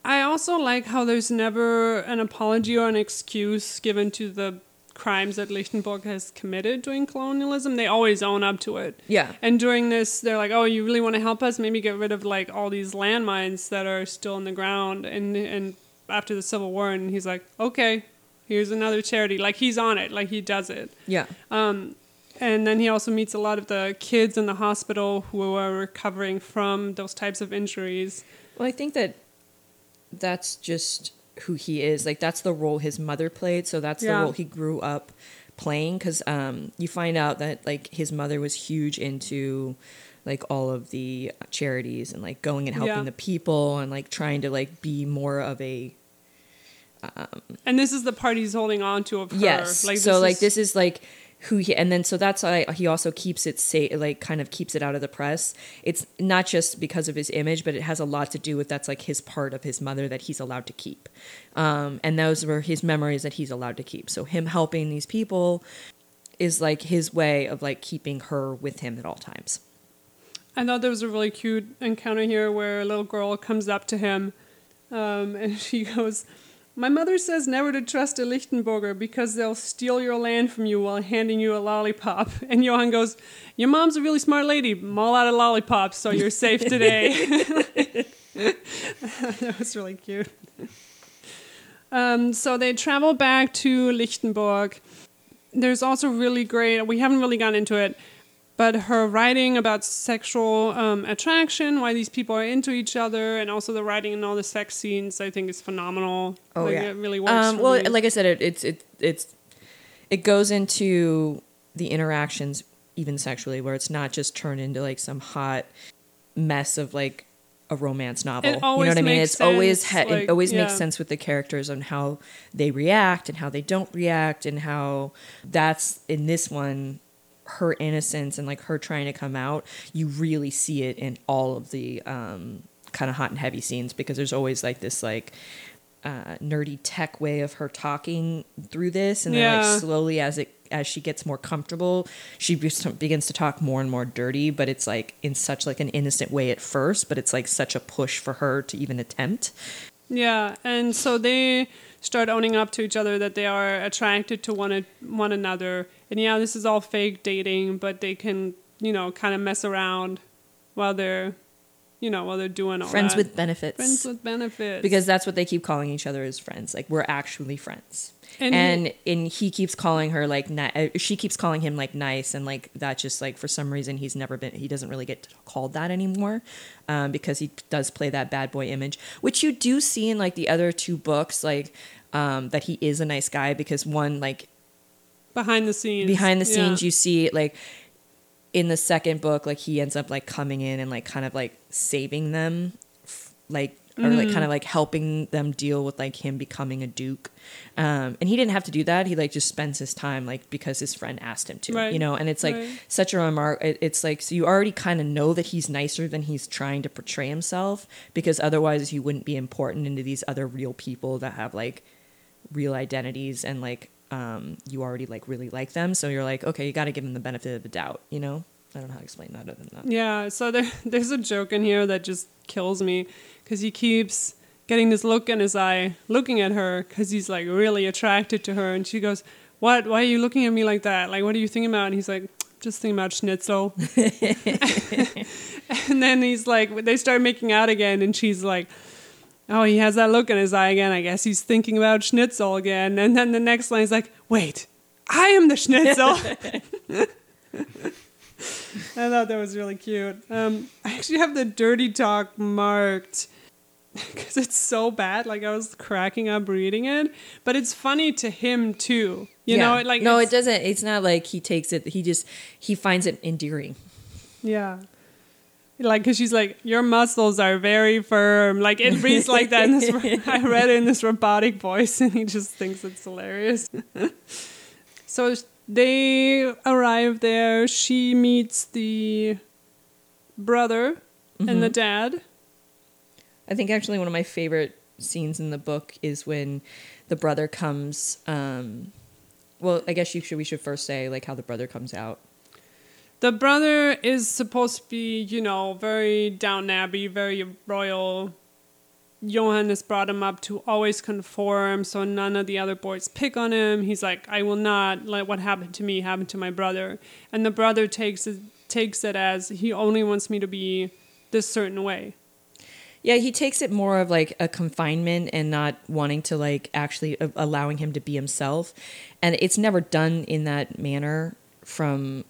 I also like how there's never an apology or an excuse given to the crimes that Liechtienbourg has committed during colonialism. They always own up to it. Yeah. And during this, they're like, "Oh, you really want to help us? Maybe get rid of like all these landmines that are still in the ground." And and after the Civil War, and he's like, "Okay, here's another charity." Like he's on it. Like he does it. Yeah. Um, and then he also meets a lot of the kids in the hospital who are recovering from those types of injuries. Well, I think that that's just who he is. Like that's the role his mother played. So that's Yeah. the role he grew up playing. Because um, you find out that like his mother was huge into like all of the charities and like going and helping Yeah. the people and like trying to like be more of a um, And this is the part he's holding on to of her. yes. Like so like is- this is like who he and then so that's why he also keeps it say like kind of keeps it out of the press. It's not just because of his image, but it has a lot to do with that's like his part of his mother that he's allowed to keep. Um, and those were his memories that he's allowed to keep. So him helping these people is like his way of like keeping her with him at all times. I thought there was a really cute encounter here where a little girl comes up to him um, [LAUGHS] and she goes, My mother says never to trust a Liechtienbourger because they'll steal your land from you while handing you a lollipop. [LAUGHS] And Johan goes, Your mom's a really smart lady. I'm all out of lollipops, so you're safe today. [LAUGHS] [LAUGHS] that was really cute. Um, so they travel back to Liechtienbourg. There's also really great, we haven't really gone into it, but her writing about sexual um, attraction, why these people are into each other, and also the writing and all the sex scenes, I think is phenomenal. Oh Like, yeah, it really works. Um, well, me. like I said, it, it's it it's it goes into the interactions even sexually, where it's not just turned into like some hot mess of like a romance novel. You know what I mean? It's always ha- like, it always makes sense with the characters and how they react and how they don't react and how that's in this one her innocence and like her trying to come out. You really see it in all of the um, kind of hot and heavy scenes because there's always like this like uh, nerdy tech way of her talking through this, and then like slowly as it as she gets more comfortable, she be- begins to talk more and more dirty. But it's like in such like an innocent way at first, but it's like such a push for her to even attempt. Yeah, and so they start owning up to each other that they are attracted to one one another. And yeah, this is all fake dating, but they can, you know, kind of mess around while they're, you know, while they're doing all friends that. with benefits. friends with benefits. because that's what they keep calling each other as friends. Like we're actually friends. And And he- and, he keeps calling her like ni- uh, she keeps calling him like nice and like that just like for some reason he's never been he doesn't really get called that anymore um, because he does play that bad boy image which you do see in like the other two books like um, that he is a nice guy because one like behind the scenes. behind the yeah. scenes you see like in the second book like he ends up like coming in and like kind of like saving them f- like or like Mm-hmm. kind of like helping them deal with like him becoming a duke um and he didn't have to do that he like just spends his time like because his friend asked him to Right. you know and it's like Right. such a remark it, it's like so you already kind of know that he's nicer than he's trying to portray himself because otherwise he wouldn't be important into these other real people that have like real identities and like um, you already like really like them so you're like okay you got to give them the benefit of the doubt you know i don't know how to explain that other than that Yeah, so there, [LAUGHS] there's a joke in here that just kills me because he keeps getting this look in his eye, looking at her because he's like really attracted to her, and she goes, "What? Why are you looking at me like that? Like, what are you thinking about?" And he's like, "Just thinking about schnitzel." [LAUGHS] [LAUGHS] and then he's like, they start making out again, and she's like. Oh, he has that look in his eye again. I guess he's thinking about schnitzel again. And then the next line is like, wait, I am the schnitzel. [LAUGHS] [LAUGHS] I thought that was really cute. Um, I actually have the dirty talk marked [LAUGHS] because it's so bad. Like I was cracking up reading it, but it's funny to him too. You know, it like no it doesn't it's not like he takes it he just he finds it endearing Yeah. Like, cause she's like, your muscles are very firm. Like it reads like that. In this, [LAUGHS] I read it in this robotic voice, [LAUGHS] and he just thinks it's hilarious. [LAUGHS] so they arrive there. She meets the brother and the dad. I think actually one of my favorite scenes in the book is when the brother comes. Um, well, I guess you should. We should first say like how the brother comes out. The brother is supposed to be, you know, very down abbey, very royal. Johan has brought him up to always conform, so none of the other boys pick on him. He's like, I will not let what happened to me happen to my brother. And the brother takes it, takes it as he only wants me to be this certain way. Yeah, he takes it more of like a confinement and not wanting to like actually uh, allowing him to be himself, and it's never done in that manner from.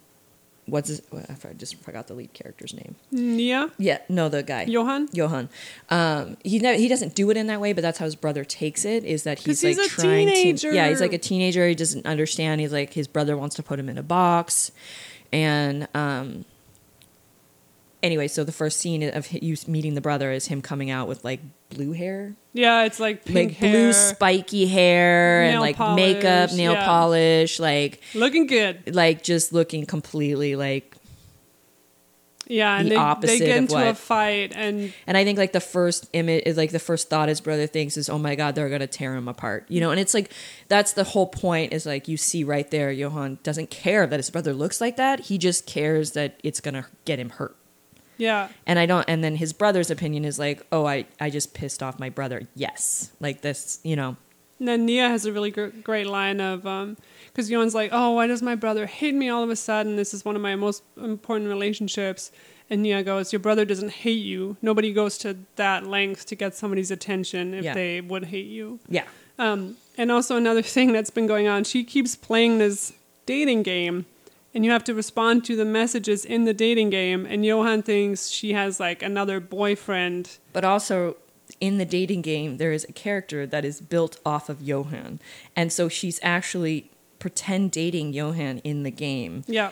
What's his, I just forgot the lead character's name. Yeah, Yeah, no, the guy. Johan. Johan. Um, he never, he doesn't do it in that way, but that's how his brother takes it. Is that he's he's like trying teenager. to? Yeah, he's like a teenager. He doesn't understand. He's like his brother wants to put him in a box, and um. Anyway, so the first scene of you meeting the brother is him coming out with like blue hair, Yeah, it's like pink like hair, blue spiky hair, and like makeup, nail yeah. polish, like looking good. like just looking completely like Yeah, and the they, opposite they get into a fight, and And I think like the first image is like the first thought his brother thinks is, oh my God, they're gonna tear him apart. You know, and it's like that's the whole point is like you see right there, Johan doesn't care that his brother looks like that. He just cares that it's gonna get him hurt. Yeah, And I don't and then his brother's opinion is like, oh, I, I just pissed off my brother. Yes. Like this, you know, And then Nia has a really gr- great line of, because Johan's like, oh, why does my brother hate me all of a sudden? This is one of my most important relationships. And Nia goes, your brother doesn't hate you. Nobody goes to that length to get somebody's attention if Yeah. they would hate you. Yeah. Um, and also another [LAUGHS] thing that's been going on, she keeps playing this dating game, and you have to respond to the messages in the dating game. And Johan thinks she has like another boyfriend. But also in the dating game, there is a character that is built off of Johan. And so she's actually pretend dating Johan in the game. Yeah,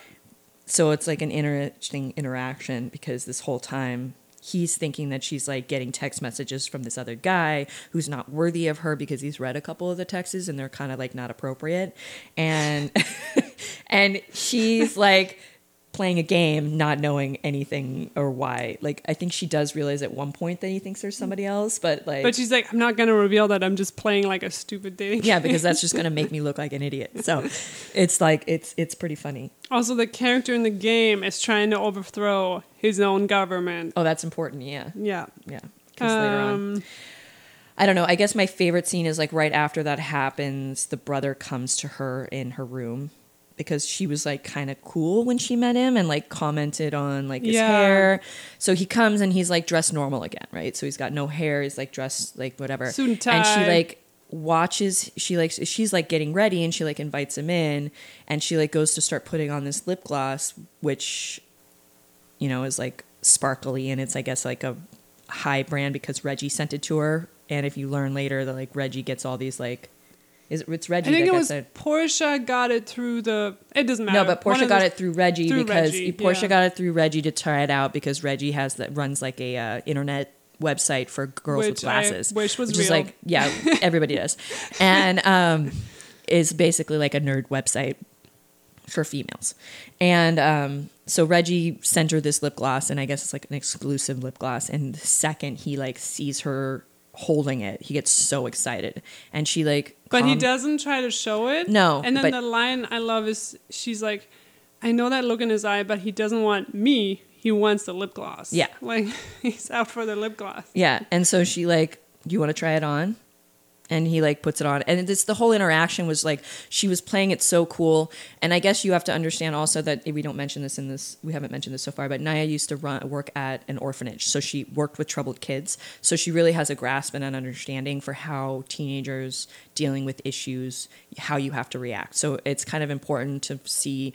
So it's like an interesting interaction because this whole time he's thinking that she's like getting text messages from this other guy who's not worthy of her because he's read a couple of the texts and they're kind of like not appropriate. And [LAUGHS] and she's like playing a game not knowing anything or why. Like I think she does realize at one point that he thinks there's somebody else, but like but she's like, I'm not gonna reveal that. I'm just playing like a stupid dating. yeah, because that's just gonna make me look like an idiot. So [LAUGHS] it's like it's it's pretty funny. Also, the character in the game is trying to overthrow his own government. Oh, that's important. Yeah, Yeah. yeah. Because later on, Um, I don't know. I guess my favorite scene is like right after that happens, the brother comes to her in her room because she was like kind of cool when she met him and like commented on like his Yeah. hair. So he comes and he's like dressed normal again, right? So he's got no hair, he's like dressed like whatever. Suit and And she like watches she like she's like getting ready and she like invites him in and she like goes to start putting on this lip gloss which you know is like sparkly and it's I guess like a high brand because Reggie sent it to her and if you learn later that like Reggie gets all these like is it's Reggie I think that it gets was it. Portia got it through the. It doesn't matter. No, but Portia got it through Reggie through because Reggie, Portia yeah. got it through Reggie to try it out because Reggie has that runs like a uh, internet website for girls with Which I glasses, wish was which like yeah, [LAUGHS] everybody does, and um, is basically like a nerd website for females, and um, so Reggie sent her this lip gloss, and I guess it's like an exclusive lip gloss, and the second he like sees her holding it, he gets so excited, and she like, But he doesn't try to show it. No, And then but- the line I love is she's like, I know that look in his eye, but he doesn't want me. He wants the lip gloss. Yeah. Like [LAUGHS] he's out for the lip gloss. Yeah, and so she like, "You want to try it on?" And he like puts it on, and this the whole interaction was like she was playing it so cool. And I guess you have to understand also that we don't mention this in this, we haven't mentioned this so far, but Naya used to run work at an orphanage, so she worked with troubled kids. So she really has a grasp and an understanding for how teenagers dealing with issues, how you have to react. So it's kind of important to see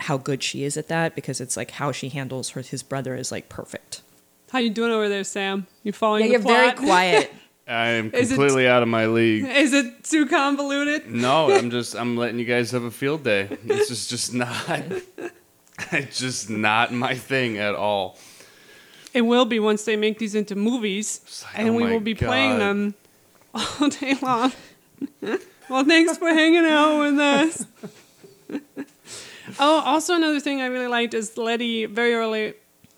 how good she is at that because it's like how she handles her his brother is like perfect. How you doing over there, Sam? You following Yeah, the you're very [LAUGHS] quiet. I am Is it- completely out of my league. Is it too convoluted? No, I'm just I'm letting you guys have a field day. This is just not [LAUGHS] it's just not my thing at all. It will be once they make these into movies, like, and oh we will be playing them all day long. [LAUGHS] well, thanks for hanging out with us. oh, also another thing I really liked is Letty very early,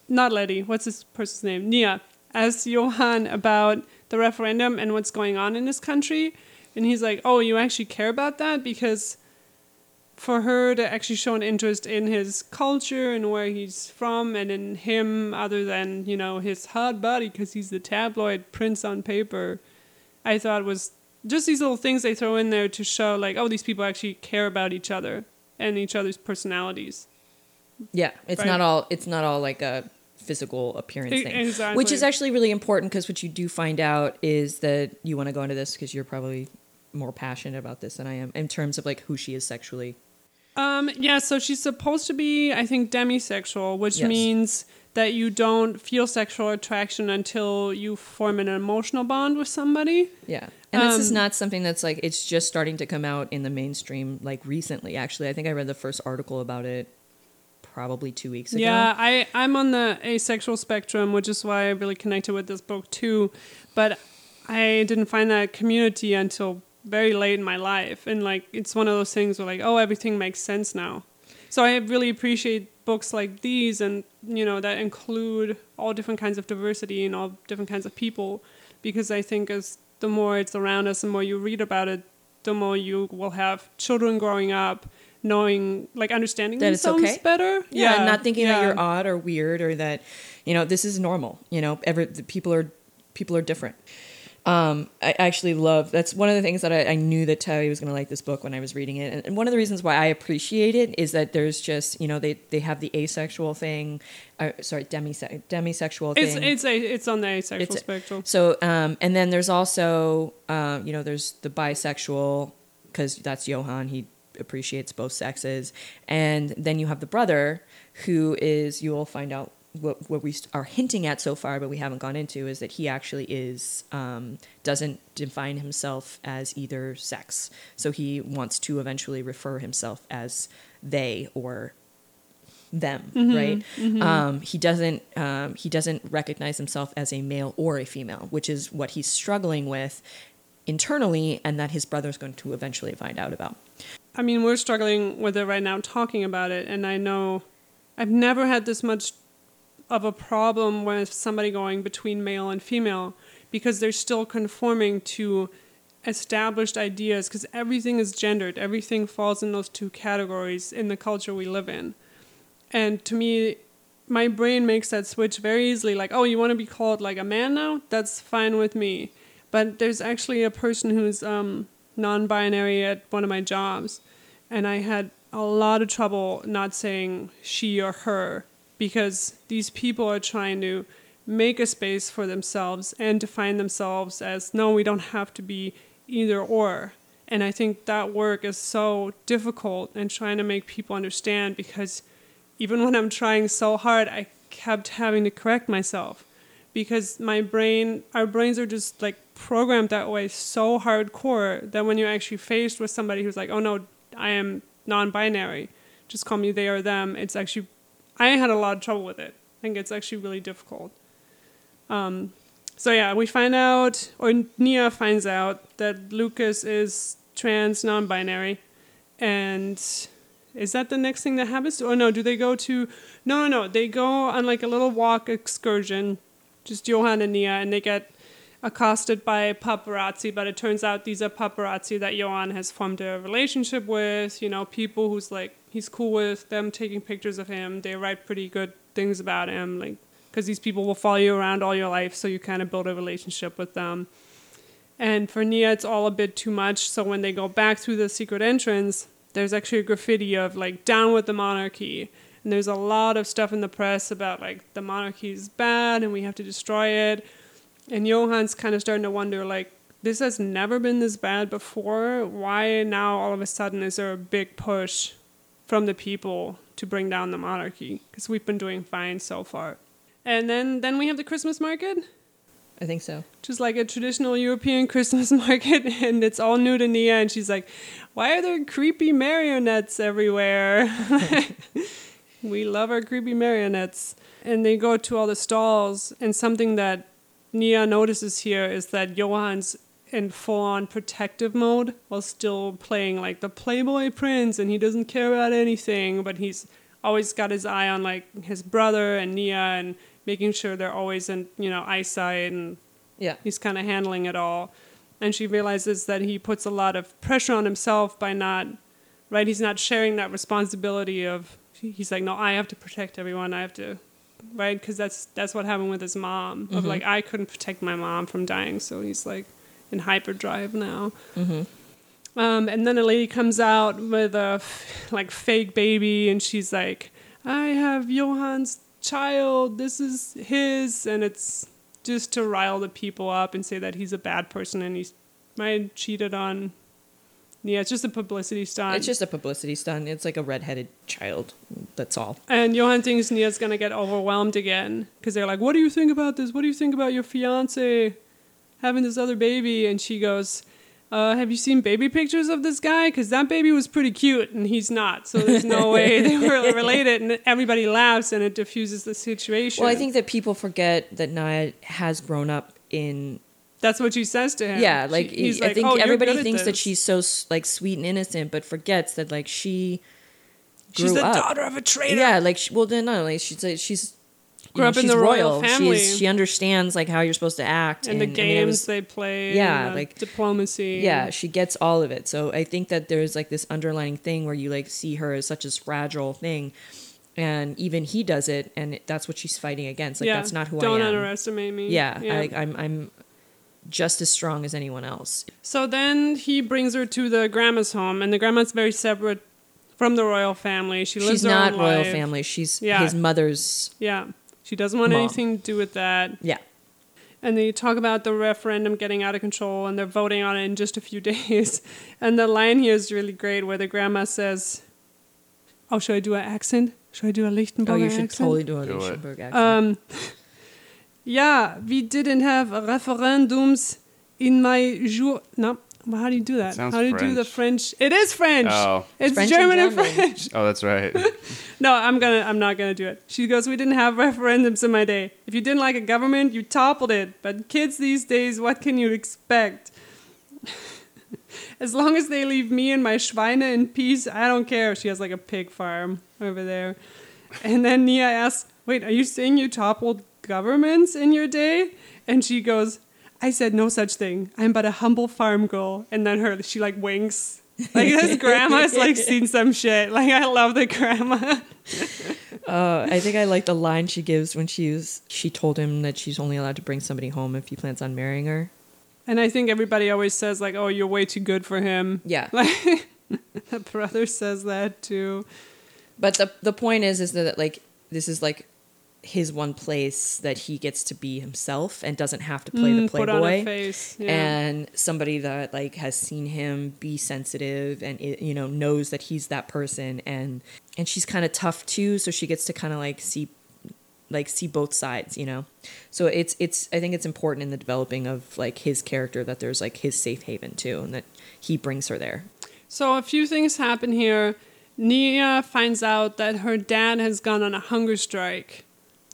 not Letty. What's this person's name? Nia asked Johan about the referendum and what's going on in this country, and he's like, "Oh, you actually care about that because." for her to actually show an interest in his culture and where he's from and in him other than you know his hot body because he's the tabloid prince on paper i thought was just these little things they throw in there to show like oh these people actually care about each other and each other's personalities Yeah, it's Right. not all. It's not all like a physical appearance thing, exactly. which is actually really important because what you do find out is that you want to go into this because you're probably more passionate about this than I am in terms of like who she is sexually. Um, yeah, so she's supposed to be, I think, demisexual, which Yes. means that you don't feel sexual attraction until you form an emotional bond with somebody. Yeah, and this is Um, not something that's like it's just starting to come out in the mainstream like recently. Actually, I think I read the first article about it probably two weeks ago. Yeah, I, I'm on the asexual spectrum, which is why I really connected with this book too. But I didn't find that community until very late in my life. And like, it's one of those things where like, oh, everything makes sense now. So I really appreciate books like these and, you know, that include all different kinds of diversity and all different kinds of people. Because I think as the more it's around us, the more you read about it, the more you will have children growing up knowing, like understanding That it's themselves okay? better. yeah, and not thinking that you're odd or weird or that you know this is normal. You know, every people are people are different. Um, I actually love that's one of the things that I, I knew that Terry was going to like this book when I was reading it, and, and one of the reasons why I appreciate it is that there's just you know they they have the asexual thing, uh, sorry demise- demisexual It's thing. it's a it's on the asexual It's- spectrum. So, um, and then there's also, um, you know, there's the bisexual because that's Johan He appreciates both sexes, and then you have the brother who is. You will find out what what we are hinting at so far, but we haven't gone into is that he actually is um, doesn't define himself as either sex. So he wants to eventually refer himself as they or them, right? Um, he doesn't um, he doesn't recognize himself as a male or a female, which is what he's struggling with internally, and that his brother's going to eventually find out about. I mean, we're struggling with it right now, talking about it, and I know I've never had this much of a problem with somebody going between male and female because they're still conforming to established ideas because everything is gendered, everything falls in those two categories in the culture we live in. And to me, my brain makes that switch very easily like, oh, you want to be called like a man now? That's fine with me. But there's actually a person who's um, non binary at one of my jobs, and I had a lot of trouble not saying she or her because these people are trying to make a space for themselves and define themselves as no, we don't have to be either or. And I think that work is so difficult and trying to make people understand because even when I'm trying so hard, I kept having to correct myself because my brain, our brains are just like programmed that way so hardcore that when you're actually faced with somebody who's like, oh no, I am non binary, just call me they or them, it's actually, I had a lot of trouble with it. I think it's actually really difficult. Um, so yeah, we find out, or Nia finds out that Lucas is trans, non-binary, and is that the next thing that happens? Or no, do they go to? No, no, no. They go on like a little walk excursion, just Johan and Nia, and they get accosted by paparazzi. But it turns out these are paparazzi that Johan has formed a relationship with. You know, people who's like he's cool with them taking pictures of him. They write pretty good things about him, like because these people will follow you around all your life, so you kind of build a relationship with them. And for Nia, it's all a bit too much. So when they go back through the secret entrance, there's actually a graffiti of like "Down with the monarchy," and there's a lot of stuff in the press about like the monarchy is bad and we have to destroy it. And Johan's kind of starting to wonder like this has never been this bad before. Why now all of a sudden is there a big push from the people to bring down the monarchy? Because we've been doing fine so far. And then then we have the Christmas market I think so. just like a traditional European [LAUGHS] Christmas market, and it's all new to Nia, and she's like, "Why are there creepy marionettes everywhere?" [LAUGHS] we love our creepy marionettes, and they go to all the stalls, and something that Nia notices here is that Johan's in full-on protective mode while still playing like the Playboy Prince, and he doesn't care about anything, but he's always got his eye on like his brother and Nia, and making sure they're always in you know eyesight and Yeah. he's kind of handling it all and she realizes that he puts a lot of pressure on himself by not right he's not sharing that responsibility of he's like no i have to protect everyone i have to right? Because that's that's what happened with his mom of like i couldn't protect my mom from dying so he's like in hyperdrive now. Um, and then a lady comes out with a f- like fake baby and she's like i have johan's child. This is his. And it's just to rile the people up and say that he's a bad person and he's might cheated on yeah it's just a publicity stunt It's just a publicity stunt. It's like a redheaded child. That's all. and johan thinks nia's gonna get overwhelmed again because they're like what do you think about this what do you think about your fiance having this other baby and she goes uh, have you seen baby pictures of this guy? Because that baby was pretty cute, and he's not. So there's no [LAUGHS] way they were related. And everybody laughs, and it diffuses the situation. Well, I think that people forget that Nia has grown up in that's what she says to him. yeah, like She- I like, think "Oh, everybody thinks that she's so like sweet and innocent, but forgets that like she grew she's the up. daughter of a traitor. Yeah, like she, well, then not like she's a, she's Grew know, up in the royal family. She's, she understands like how you're supposed to act and the I mean, games was- they play. Yeah, and like- diplomacy. yeah, she gets all of it. So I think that there's like this underlying thing where you like see her as such a fragile thing, and even he does it, and that's what she's fighting against. Like yeah. that's not who Don't I am. Don't underestimate me. Yeah, I, I'm I'm just as strong as anyone else. So then he brings her to the grandma's home, and the grandma's very separate from the royal family. She lives She's her not royal life. family. She's Yeah. his mother's. Yeah, she doesn't want Mom. anything to do with that. Yeah. And they talk about the referendum getting out of control, and they're voting on it in just a few [LAUGHS] days. And the line here is really great, where the grandma says, "Oh, should I do an accent? Should I do a Liechtienbourger Oh, you should accent?" totally do a Do it. Liechtienbourg accent. Um, yeah, we didn't have referendums in my jour. No, well, how do you do that? Sounds how do you do the French? It is French. Oh. It's French German and and German. French. Oh, that's right. [LAUGHS] No, I'm gonna. I'm not gonna do it. She goes. We didn't have referendums in my day. If you didn't like a government, you toppled it. But kids these days, what can you expect? [LAUGHS] as long as they leave me and my Schweine in peace, I don't care. She has like a pig farm over there. And then Nia asks, "Wait, are you saying you toppled governments in your day?" And she goes, "I said no such thing. I'm but a humble farm girl." And then her, she like winks. Like this grandma's like seen some shit. Like I love the grandma. [LAUGHS] Uh, I think I like the line she gives when she's she told him that she's only allowed to bring somebody home if he plans on marrying her. And I think everybody always says like, "Oh, you're way too good for him." Yeah. [LAUGHS] Like the brother says that too. But the the point is is that like this is like his one place that he gets to be himself and doesn't have to play the Mm, a playboy. face. Yeah. And somebody that like has seen him be sensitive and you know knows that he's that person and and she's kind of tough too, so she gets to kind of like see like see both sides, you know. So it's it's I think it's important in the developing of like his character that there's like his safe haven too and that he brings her there. So a few things happen here. Nia finds out that her dad has gone on a hunger strike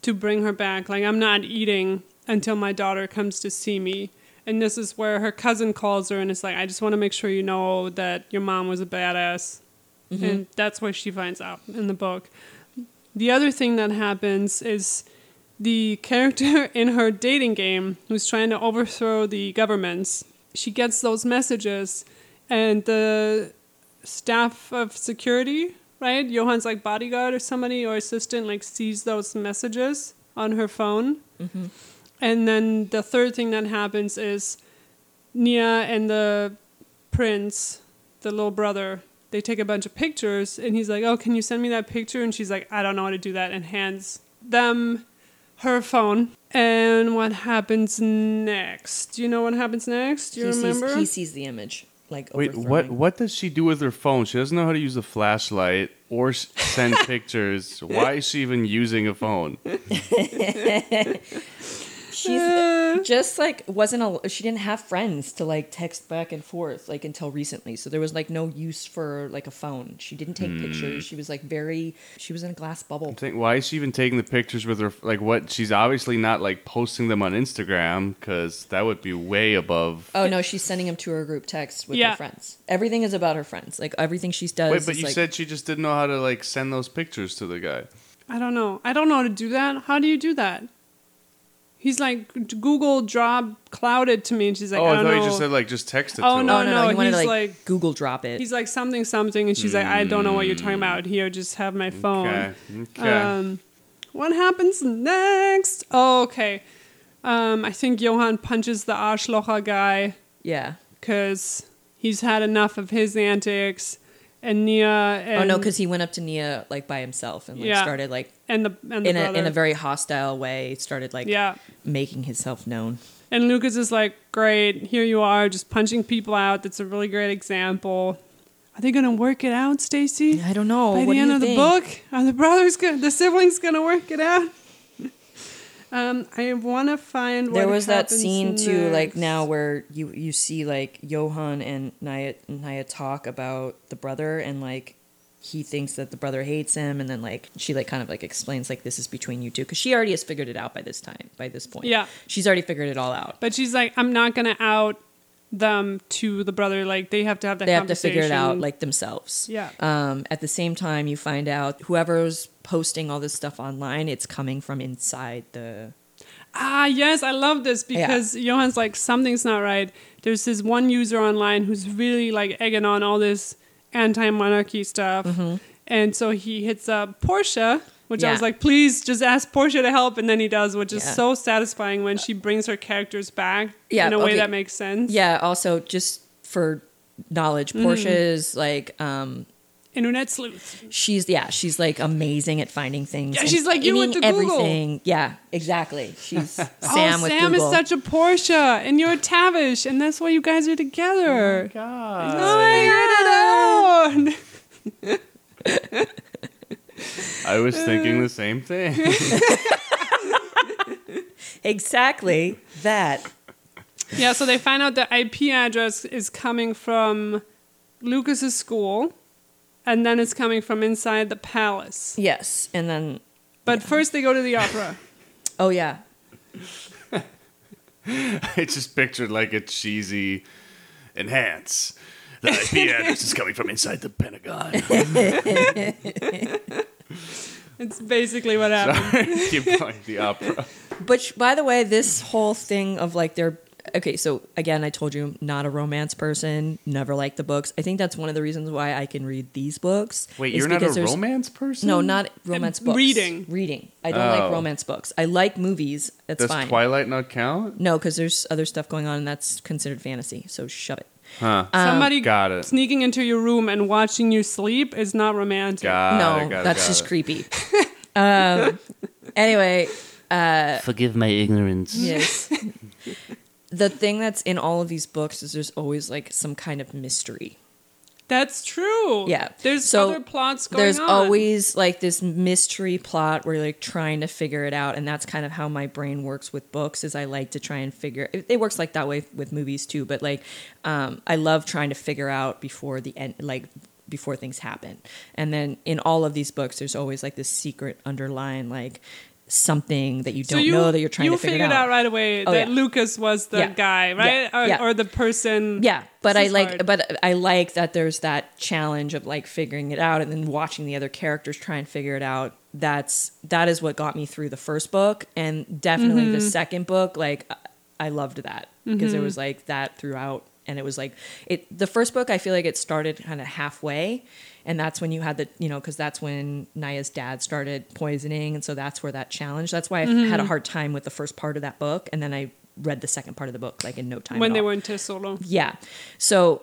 to bring her back. Like, I'm not eating until my daughter comes to see me. And this is where her cousin calls her and is like, I just want to make sure you know that your mom was a badass. Mm-hmm. And that's what she finds out in the book. The other thing that happens is the character [LAUGHS] in her dating game who's trying to overthrow the governments, she gets those messages, and the staff of security, right? Johan's like bodyguard or somebody or assistant, like sees those messages on her phone. Mm-hmm. And then the third thing that happens is Nia and the prince, the little brother, they take a bunch of pictures, and he's like, "Oh, can you send me that picture?" And she's like, "I don't know how to do that," and hands them her phone. And what happens next? Do you know what happens next? Do you he remember? sees he sees the image like Wait, what? What does she do with her phone? She doesn't know how to use a flashlight or send [LAUGHS] pictures. Why is she even using a phone? [LAUGHS] She's Uh. just like wasn't a she didn't have friends to like text back and forth like until recently. So there was like no use for like a phone. She didn't take Hmm. pictures. She was like very she was in a glass bubble. I'm thinking, why is she even taking the pictures with her? Like, what? She's obviously not like posting them on Instagram because that would be way above. Oh no, she's sending them to her group text with Yeah. her friends. Everything is about her friends. Like everything she does. Wait, but is, you like, said she just didn't know how to like send those pictures to the guy. I don't know. I don't know how to do that. How do you do that? He's like Google Drop clouded to me, and she's like, oh, I I don't thought know. you just said like just text it Oh, to her. no, Oh no, no, he wanted to he's like, like- Google drop it. He's like something something, and she's like, I don't know what you're talking about. Here, just have my phone. Okay. Okay. Um, what happens next? Oh, okay. Um, I think Johan punches the Arschlocher guy yeah. because he's had enough of his antics, and Nia and oh no, because he went up to Nia like by himself and like Yeah. started like and the and the in a in a very hostile way started like yeah. making himself known. And Lucas is like, great, here you are, just punching people out. That's a really great example. Are they gonna work it out, Stacy? I don't know. By what the do end of the book, are the brothers gonna, the siblings gonna work it out? Um, I want to find. There was that scene too like now where you you see like johan and naya naya talk about the brother and like he thinks that the brother hates him and then like she like kind of like explains like this is between you two because she already has figured it out by this time by this point Yeah. she's already figured it all out But she's like, I'm not gonna out them to the brother. Like they have to have that. they have to figure it out like themselves Yeah. um at the same time you find out whoever's posting all this stuff online it's coming from inside the Ah, yes, I love this because Johan's like, something's not right. There's this one user online who's really like egging on all this anti monarchy stuff. Mm-hmm. And so he hits up Portia, Which I was like, please just ask Portia to help, and then he does, which is so satisfying when she brings her characters back Yeah, in a way that makes sense. Yeah. Also, just for knowledge, Portia is like um Internet sleuth. she's yeah she's like amazing at finding things. Yeah, she's like you with finding the Google. everything. Yeah, exactly. She's [LAUGHS] Sam oh, with Sam Google. is such a Portia, and you're a Tavish, and that's why you guys are together. God. Oh, my God. [LAUGHS] I was thinking the same thing. [LAUGHS] exactly that. Yeah, so they find out the IP address is coming from Lucas's school, and then it's coming from inside the palace. Yes, and then But first, they go to the opera. [LAUGHS] oh yeah, [LAUGHS] I just pictured like a cheesy enhance. The IP address is coming from inside the Pentagon. [LAUGHS] It's basically what happened. Sorry, keep going. The opera. But by the way, this whole thing of like they're okay. So again, I told you, not a romance person. Never liked the books. I think that's one of the reasons why I can read these books. Wait, is you're not a because romance person? No, not romance books. reading. Reading. I don't Oh. like romance books. I like movies. That's fine. Does fine. Twilight not count? no, because there's other stuff going on, and that's considered fantasy. So shove it. Huh. Somebody Got it. sneaking into your room and watching you sleep is not romantic. Got no, it, got it, got just it. creepy. [LAUGHS] um, anyway, Forgive my ignorance. yes. [LAUGHS] the thing that's in all of these books is there's always like some kind of mystery. That's true. Yeah. There's So, other plots going There's on. There's always like this mystery plot where you're like trying to figure it out, and that's kind of how my brain works with books. Is I like to try and figure. It, it works like that way with movies too, but like um, I love trying to figure out before the end, like before things happen. And then in all of these books, there's always like this secret underlying like something that you don't you, know that you're trying you to figure figured out. out right away Oh, that yeah. Lucas was the Yeah. guy, right? Yeah. Or, or the person. Yeah, but I like, hard. but I like that there's that challenge of like figuring it out and then watching the other characters try and figure it out. That's that is what got me through the first book, and definitely Mm-hmm. the second book. Like I loved that because it was like that throughout, and it was like it. The first book, I feel like it started kind of halfway. And that's when you had the, you know, because that's when Nya's dad started poisoning. And so that's where that challenge, that's why I Mm-hmm. had a hard time with the first part of that book. And then I read the second part of the book, like in no time. When they all. were in Thesolo. Yeah. So,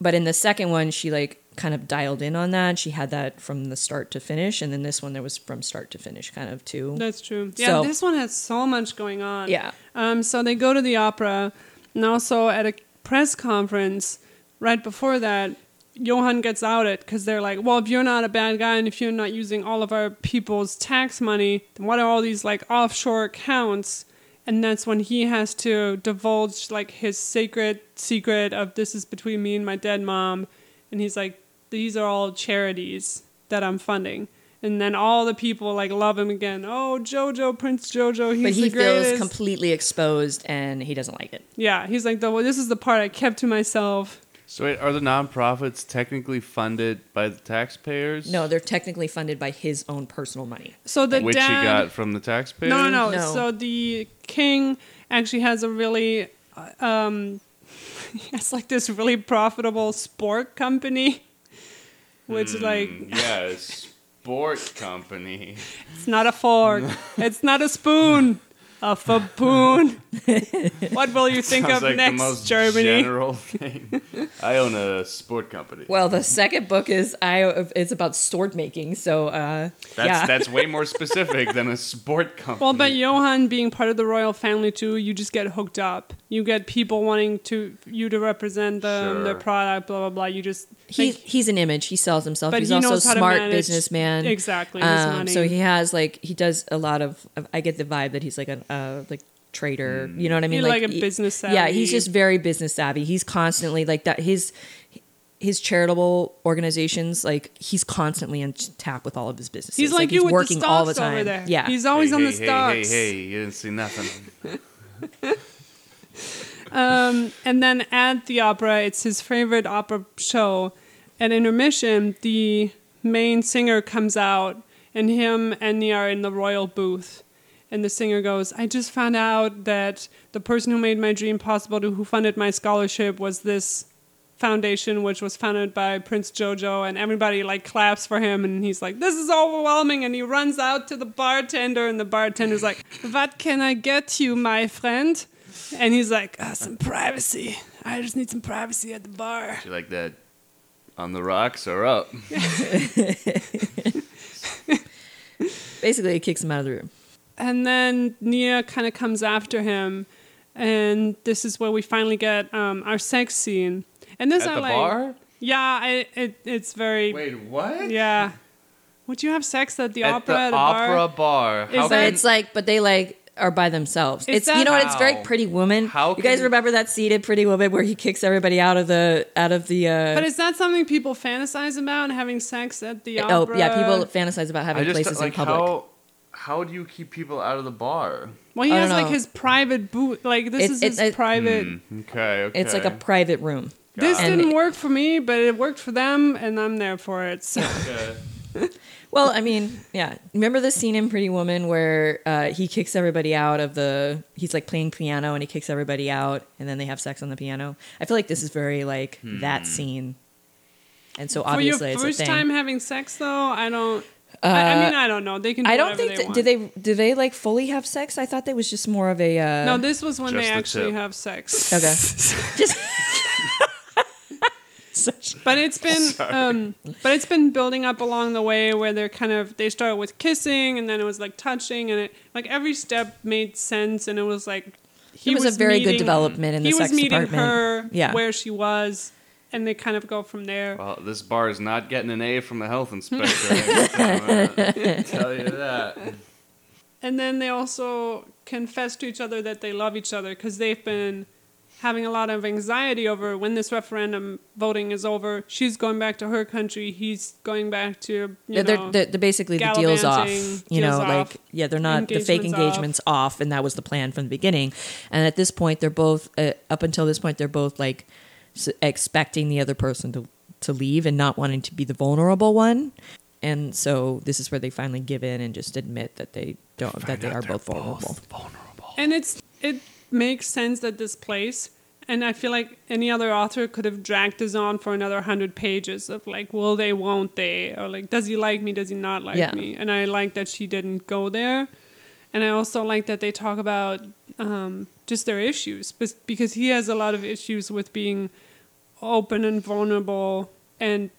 but in the second one, she like kind of dialed in on that. She had that from the start to finish, and then this one there was from start to finish, kind of too. That's true. Yeah, So- this one has so much going on. Yeah. Um, so they go to the opera, and also at a press conference right before that, Johan gets outed because they're like, "Well, if you're not a bad guy and if you're not using all of our people's tax money, then what are all these like offshore accounts?" And that's when he has to divulge like his sacred secret of this is between me and my dead mom, and he's like, "These are all charities that I'm funding." And then all the people like love him again. Oh, Jojo, Prince Jojo, he's but he the greatest. feels completely exposed, and he doesn't like it. Yeah, he's like, well, this is the part I kept to myself. So wait, are the nonprofits technically funded by the taxpayers? No, they're technically funded by his own personal money. So the Which dad, he got from the taxpayers? no, no, no, No. So the king actually has a really, uh, um, [LAUGHS] he has like this really profitable sport company, which like Mm, [LAUGHS] yeah, a sport company. it's not a fork, [LAUGHS] it's not a spoon, a fapoon. [LAUGHS] what will you think Sounds of like next, the most Germany? general thing. I own a sport company. Well, the second book is I. It's about sword making. So, uh, that's yeah. that's way more [LAUGHS] specific than a sport company. Well, but Johan being part of the royal family too, you just get hooked up. You get people wanting to you to represent them, Sure. their product, blah blah blah. You just He's like, he's an image. He sells himself. But he's he also a knows how to smart manage- businessman. exactly, his money. Um, So he has like he does a lot of. I get the vibe that he's like a uh, like trader. You know what I mean? He's like a business. Savvy. Yeah, he's just very business savvy. He's constantly like that. His his charitable organizations, like he's constantly on tap with all of his businesses. he's like, you with working the all the time. over there. Yeah, he's always hey, on hey, the hey, stocks. Hey, hey, you didn't see nothing. [LAUGHS] Um, and then at the opera, it's his favorite opera show. At intermission, the main singer comes out, and him and Nya are in the royal booth. And the singer goes, I just found out that the person who made my dream possible, who funded my scholarship, was this Foundation, which was founded by Prince Jojo, and everybody like claps for him, and he's like, "This is overwhelming," and he runs out to the bartender, and the bartender's like, "What can I get you, my friend?" And he's like, "Ah, "Some privacy. I just need some privacy at the bar." You like that on the rocks or up? [LAUGHS] Basically, he kicks him out of the room. And then Nya kind of comes after him, and this is where we finally get um, our sex scene. And this At I the like. bar? Yeah, I, it, it's very. Wait, what? Yeah. Would you have sex at the At opera the at a opera bar? bar. Is How that- it's like, but they like are by themselves. Is It's you know that- what? It's very Pretty Woman. How you guys remember that seated Pretty Woman where he kicks everybody out of the out of the. Uh, But is that something people fantasize about, having sex at the opera? oh yeah, people fantasize about having just places like in public. how how do you keep people out of the bar? Well, he I has don't like his private booth. Like this It- is it- his it- private. Hmm, Okay, okay. It's like a private room. This Got it. didn't work for me, but it worked for them, and I'm there for it. So Okay. [LAUGHS] Well, I mean, yeah. Remember the scene in Pretty Woman where uh, he kicks everybody out of the? He's like playing piano and he kicks everybody out, and then they have sex on the piano. I feel like this is very like that scene, and so for your obviously it's a first time having sex, though, I don't. I, I mean, I don't know. They can. Do I don't think they that, want. do they do they like fully have sex? I thought that was just more of a uh, No, this was when Just they the actually tip. have sex. okay. [LAUGHS] just But it's been, [LAUGHS] um, but it's been building up along the way where they're kind of they started with kissing and then it was like touching and it like every step made sense and it was like he It was a very good meeting- development in the he was meeting her Yeah. where she was and they kind of go from there. Well, this bar is not getting an A from the health [LAUGHS] inspector. I can tell you that. And then they also confess to each other that they love each other because they've been having a lot of anxiety over when this referendum voting is over. She's going back to her country. He's going back to you Yeah, they're, know. they're, they're basically the deals off. gallivanting, You know, deals like yeah, they're not the fake engagements off. off. and that was the plan from the beginning. And at this point, they're both uh, up until this point, they're both like s- expecting the other person to to leave and not wanting to be the vulnerable one. And so this is where they finally give in and just admit that they don't that they are both vulnerable. vulnerable. and it's it makes sense that this place. And I feel like any other author could have dragged this on for another hundred pages of like, will they, won't they, or like, does he like me, does he not like Yeah. me? And I like that she didn't go there. And I also like that they talk about um, just their issues because he has a lot of issues with being open and vulnerable and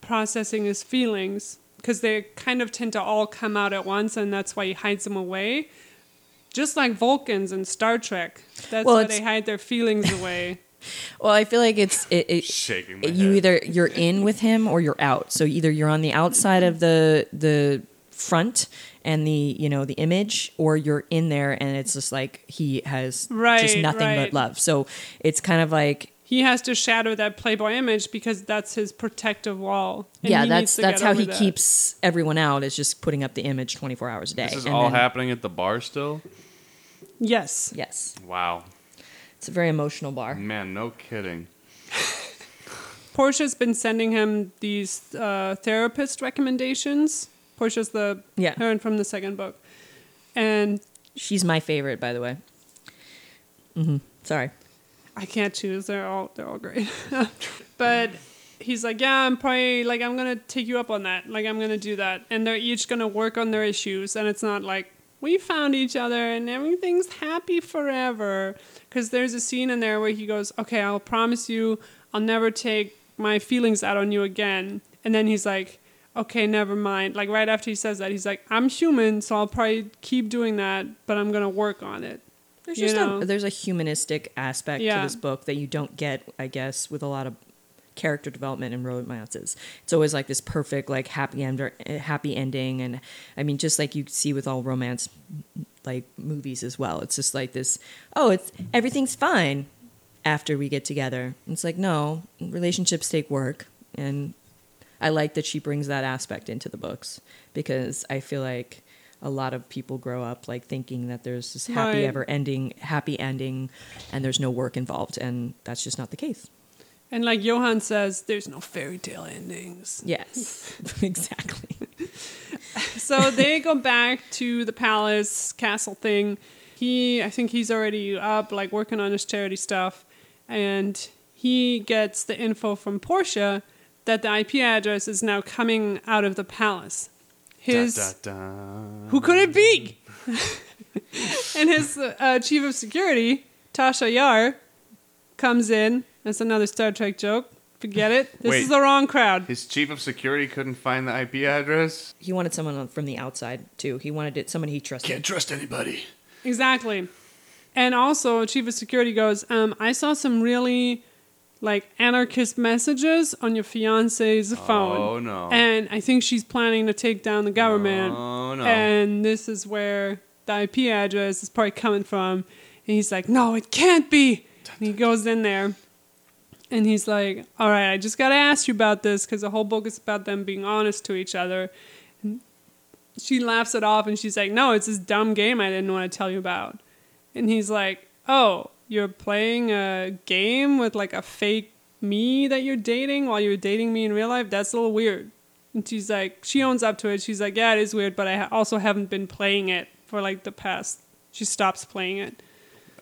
processing his feelings because they kind of tend to all come out at once and that's why he hides them away. Just like Vulcans in Star Trek. That's Well, why they hide their feelings [LAUGHS] away. Well, I feel like it's it, it Shaking my you head. either you're in with him or you're out. So either you're on the outside of the the front and the you know the image, or you're in there and it's just like he has right, just nothing right. but love. So it's kind of like He has to shatter that Playboy image because that's his protective wall. and yeah, he that's needs to that's how he that. keeps everyone out is just putting up the image 24 hours a day. This is And all then- happening at the bar still? Yes. Yes, Wow. it's a very emotional bar. Man, no kidding. Portia's been sending him these uh, therapist recommendations. Portia's the Yeah. heroine from the second book. And She's my favorite, by the way. hmm Sorry. I can't choose. They're all they're all great. [LAUGHS] but he's like, yeah, I'm probably like I'm gonna take you up on that. Like I'm gonna do that, and they're each gonna work on their issues, and it's not like we found each other and everything's happy forever. Because there's a scene in there where he goes, okay, I'll promise you, I'll never take my feelings out on you again, and then he's like. Okay, never mind. Like right after he says that, he's like, "I'm human, so I'll probably keep doing that, but I'm gonna work on it." There's just know? a, there's a humanistic aspect Yeah. to this book that you don't get, I guess, with a lot of character development and romances. It's always like this perfect, like happy end, eh, happy ending, and I mean, just like you see with all romance like movies as well. It's just like this. Oh, it's everything's fine after we get together. It's like no, relationships take work, and I like that she brings that aspect into the books because I feel like a lot of people grow up like thinking that there's this happy Right. ever ending, happy ending, and there's no work involved, and that's just not the case. And like Johan says, there's no fairy tale endings. Yes, [LAUGHS] [LAUGHS] exactly. [LAUGHS] so they go back to the palace castle thing. He, I think he's already up, like working on his charity stuff, and he gets the info from Portia that the IP address is now coming out of the palace. His Da, da, da. who could it be? [LAUGHS] and his uh, chief of security, Tasha Yar, comes in. That's another Star Trek joke. Forget it. This Wait. is the wrong crowd. His chief of security couldn't find the IP address. He wanted someone from the outside too. He wanted it somebody he trusted. Can't trust anybody. Exactly. And also, chief of security goes, um, I saw some really like anarchist messages on your fiance's oh, phone. Oh, no. And I think she's planning to take down the government. Oh, no. And this is where the IP address is probably coming from. And he's like, No, it can't be. And he goes in there. And he's like, All right, I just got to ask you about this because the whole book is about them being honest to each other. And she laughs it off and she's like, No, it's this dumb game I didn't want to tell you about. And he's like, Oh, you're playing a game with like a fake me that you're dating while you're dating me in real life? That's a little weird. And she's like, she owns up to it. She's like, yeah, it is weird, but I ha- also haven't been playing it for like the past. She stops playing it.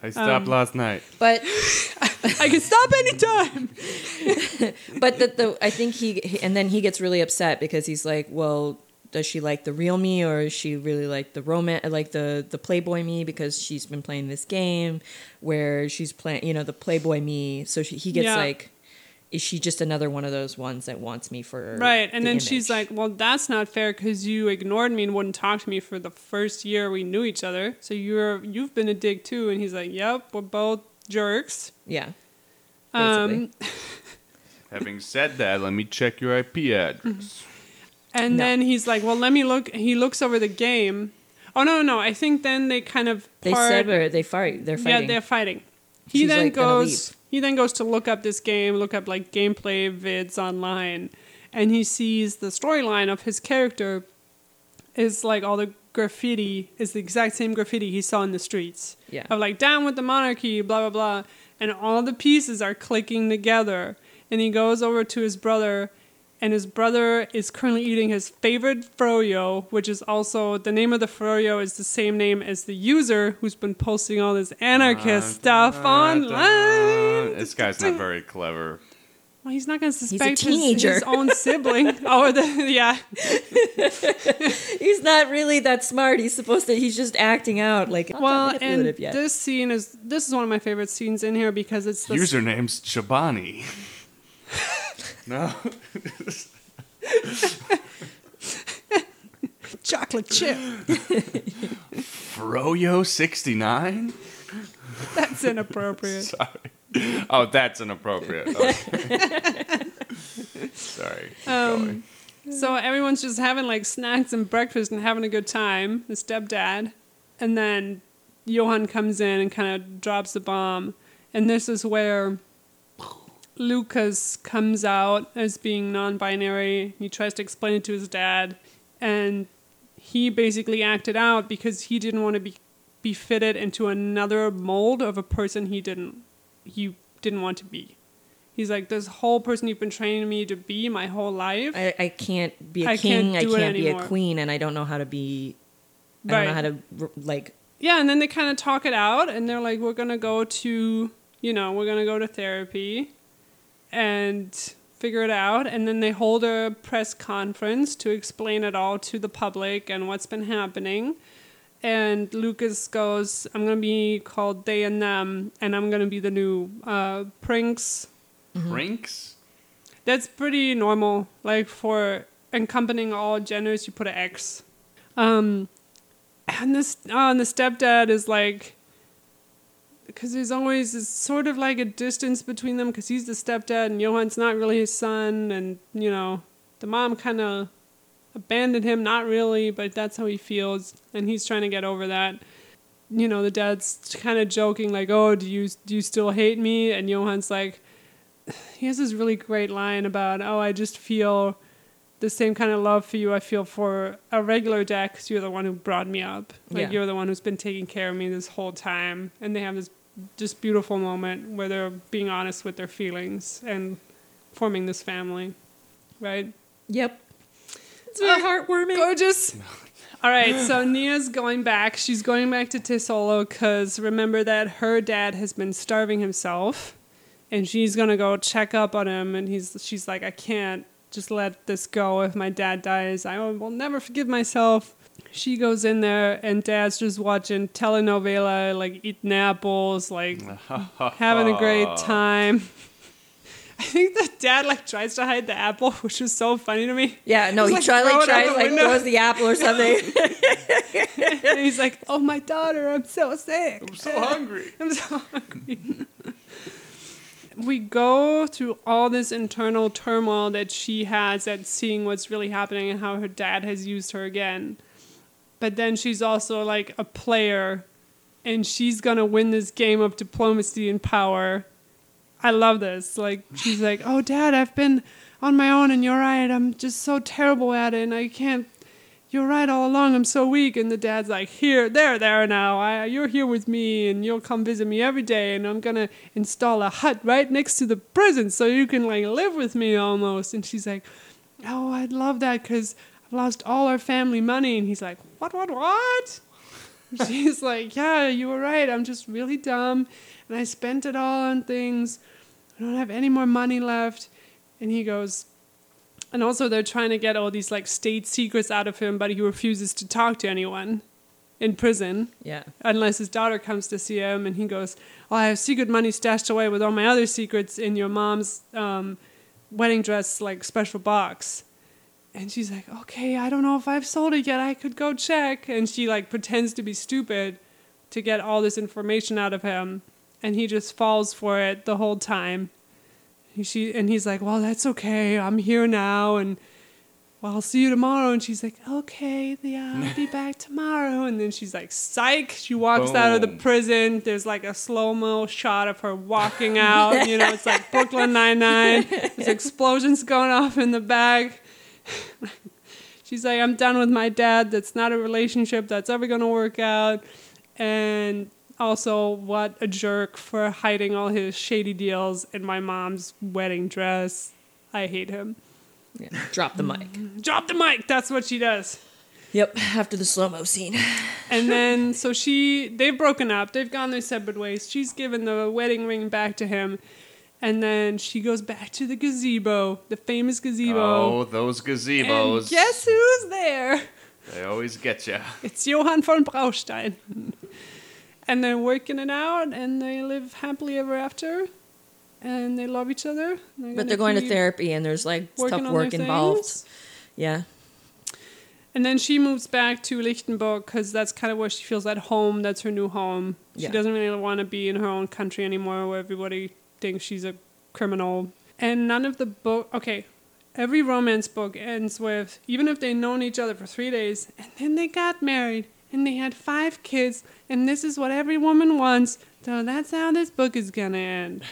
I stopped Um, last night. But [LAUGHS] I can stop anytime. [LAUGHS] but the, the I think he he- and then he gets really upset because he's like, well, does she like the real me or is she really like the romance like the the playboy me because she's been playing this game where she's playing you know the playboy me so she, he gets Yeah. like is she just another one of those ones that wants me for Right. And the then she's like, well, that's not fair because you ignored me and wouldn't talk to me for the first year we knew each other. So you're you've been a dick too. And he's like, yep, we're both jerks. yeah Um, [LAUGHS] Having said that, let me check your IP address. [LAUGHS] And No. then he's like, "Well, let me look." He looks over the game. Oh no, no! I think then they kind of they part- sever they fight they're fighting Yeah, they're fighting. He She's, then like, goes. He then goes to look up this game, look up like gameplay vids online, and he sees the storyline of his character is like all the graffiti is the exact same graffiti he saw in the streets. Yeah. Of like down with the monarchy, blah blah blah, and all the pieces are clicking together. And he goes over to his brother, and his brother is currently eating his favorite froyo, which is also the name of the froyo is the same name as the user who's been posting all this anarchist ah, stuff online. This guy's not very clever. Well, he's not going to suspect his, teenager. his own sibling. [LAUGHS] oh, the yeah, [LAUGHS] he's not really that smart he's supposed to he's just acting out like well, and yet. this scene is this is one of my favorite scenes in here because it's the Username's Chobani. [LAUGHS] no? [LAUGHS] chocolate chip. Froyo69? That's inappropriate. [LAUGHS] Sorry. Oh, that's inappropriate. Okay. [LAUGHS] Sorry. Um. So everyone's just having like snacks and breakfast and having a good time. The stepdad, and then Johan comes in and kind of drops the bomb, and this is where Lucas comes out as being non-binary. He tries to explain it to his dad, and he basically acted out because he didn't want to be be fitted into another mold of a person he didn't he didn't want to be. He's like this whole person you've been training me to be my whole life. I, I can't be a I can't king. I can't be a queen, and I don't know how to be. I don't know how to like. yeah, and then they kind of talk it out, and they're like, "We're gonna go to, you know, we're gonna go to therapy, and figure it out." And then they hold a press conference to explain it all to the public and what's been happening. And Lucas goes, "I'm gonna be called they and them, and I'm gonna be the new uh, Prinx." Prinx? That's pretty normal. Like for encompassing all genders, you put an X. Um, and this, uh, and the stepdad is like, because there's always this sort of like a distance between them, because he's the stepdad and Johan's not really his son, and you know, the mom kind of abandoned him, not really, but that's how he feels, and he's trying to get over that. You know, the dad's kind of joking like, "Oh, do you do you still hate me?" And Johan's like he has this really great line about, oh, I just feel the same kind of love for you I feel for a regular dad because you're the one who brought me up. Like, Yeah. you're the one who's been taking care of me this whole time. And they have this just beautiful moment where they're being honest with their feelings and forming this family. Right? Yep. It's very ah, heartwarming. Gorgeous. [LAUGHS] All right, so Nya's going back. She's going back to Thesolo because remember that her dad has been starving himself and she's gonna go check up on him, and he's she's like, I can't just let this go. If my dad dies, I will never forgive myself. She goes in there, and dad's just watching telenovela, like eating apples, like [LAUGHS] having a great time. [LAUGHS] I think the dad like tries to hide the apple, which is so funny to me. Yeah, no, He's, he like, try like tries the like window. throws the apple or something. [LAUGHS] And he's like, "Oh, my daughter, I'm so sick. I'm so hungry. I'm so hungry." we go through all this internal turmoil that she has at seeing what's really happening and how her dad has used her again. But then she's also like a player and she's gonna win this game of diplomacy and power. I love this. Like she's like, "Oh, Dad, I've been on my own, and you're right. I'm just so terrible at it, and I can't. You're right all along. I'm so weak." And the dad's like, "Here, there, there now. I, you're here with me, and you'll come visit me every day, and I'm gonna install a hut right next to the prison, so you can like live with me almost." And she's like, "Oh, I'd love that, cause I've lost all our family money." And he's like, "What, what, what?" [LAUGHS] She's like, Yeah, you were right. I'm just really dumb. And I spent it all on things. I don't have any more money left. And he goes, And also, they're trying to get all these like state secrets out of him, but he refuses to talk to anyone in prison yeah. unless his daughter comes to see him. And he goes, Well, I have secret money stashed away with all my other secrets in your mom's um, wedding dress, like special box. And she's like, okay, I don't know if I've sold it yet. I could go check. And she like pretends to be stupid to get all this information out of him, and he just falls for it the whole time. And she and he's like, well, that's okay. I'm here now, and well, I'll see you tomorrow. And she's like, okay, yeah, I'll be [LAUGHS] back tomorrow. And then she's like, psych. She walks out of the prison. There's like a slow mo shot of her walking [LAUGHS] out. You know, it's like Brooklyn Nine Nine. [LAUGHS] There's explosions going off in the back. [LAUGHS] She's like, I'm done with my dad. That's not a relationship that's ever going to work out. And also, what a jerk for hiding all his shady deals in my mom's wedding dress. I hate him. yeah. Drop the mic. [LAUGHS] Drop the mic. That's what she does. Yep. After the slow mo scene. [LAUGHS] And then, so she, they've broken up. They've gone their separate ways. She's given the wedding ring back to him. And then she goes back to the gazebo, the famous gazebo. Oh, those gazebos. And guess who's there? They always get you. It's Johan von Braustein. and they're working it out, and they live happily ever after. And they love each other. But they're going to therapy and there's like tough work involved. things. Yeah. And then she moves back to Liechtienbourg because that's kind of where she feels at home. That's her new home. She doesn't really want to be in her own country anymore where everybody thinks she's a criminal. And none of the book, okay, every romance book ends with even if they've known each other for three days and then they got married and they had five kids and this is what every woman wants. So that's how this book is to end.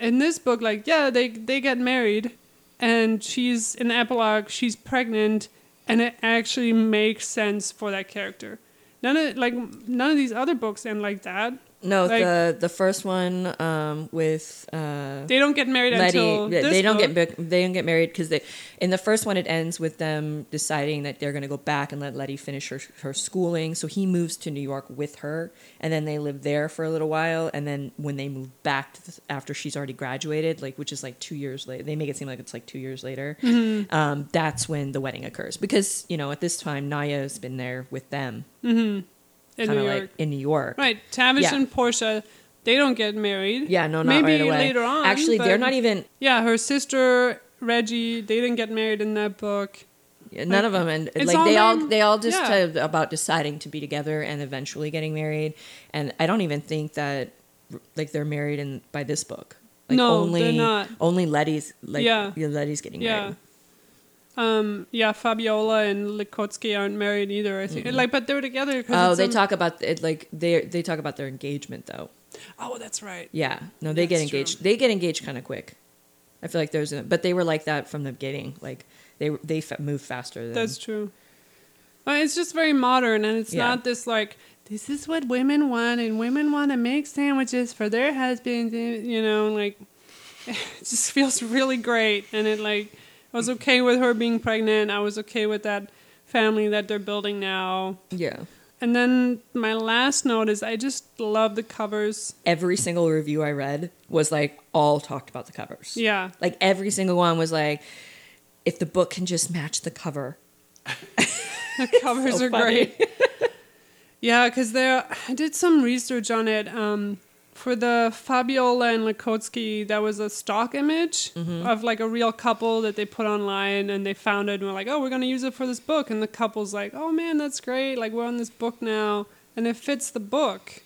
In this book, like, yeah, they, they get married and she's in the epilogue, she's pregnant, and it actually makes sense for that character. None of like none of these other books end like that. No, Like- the the first one um, with uh, They don't get married Ledi, until they this don't book. get they don't get married because they in the first one it ends with them deciding that they're going to go back and let Ledi finish her her schooling. So he moves to New York with her, and then they live there for a little while. And then when they move back to the, after she's already graduated, like which is like two years later, they make it seem like it's like two years later. Mm-hmm. Um, that's when the wedding occurs because you know at this time Nya has been there with them, in kind New of York. like in New York. right, Tavish Yeah. and Portia, they don't get married. Yeah, no, not Maybe right away. later on. Actually, they're not even Yeah, her sister Reggie, they didn't get married in that book. Yeah, None of them, and like all they all them- they all just yeah. about deciding to be together and eventually getting married. And I don't even think that like they're married in by this book. Like No, only, they're not. Only Ledi's like Yeah. yeah, Ledi's getting Yeah. married. Um, yeah, Fabiola and Likotsky aren't married either. I think, like, but they're together. Oh, they a- talk about it like they they talk about their engagement though. Oh, that's right. Yeah, no, they get That's true. engaged. They get engaged kind of quick. I feel like there's a, but they were like that from the beginning. Like they they fa- move faster. Than, That's true. Well, it's just very modern, and it's Yeah. not this like this is what women want, and women want to make sandwiches for their husbands. and, You know, like [LAUGHS] it just feels really great, and it like I was okay with her being pregnant. I was okay with that family that they're building now, yeah. And then my last note is I just love the covers. Every single review I read was like all talked about the covers. Yeah. Like every single one was like, if the book can just match the cover. [LAUGHS] The covers [LAUGHS] So are funny. great. [LAUGHS] yeah, because there, I did some research on it. Um, for the Fabiola and Likotsky, that was a stock image Mm-hmm. of like a real couple that they put online, and they found it and were like, "Oh, we're gonna use it for this book." And the couple's like, "Oh man, that's great! Like we're on this book now, and it fits the book."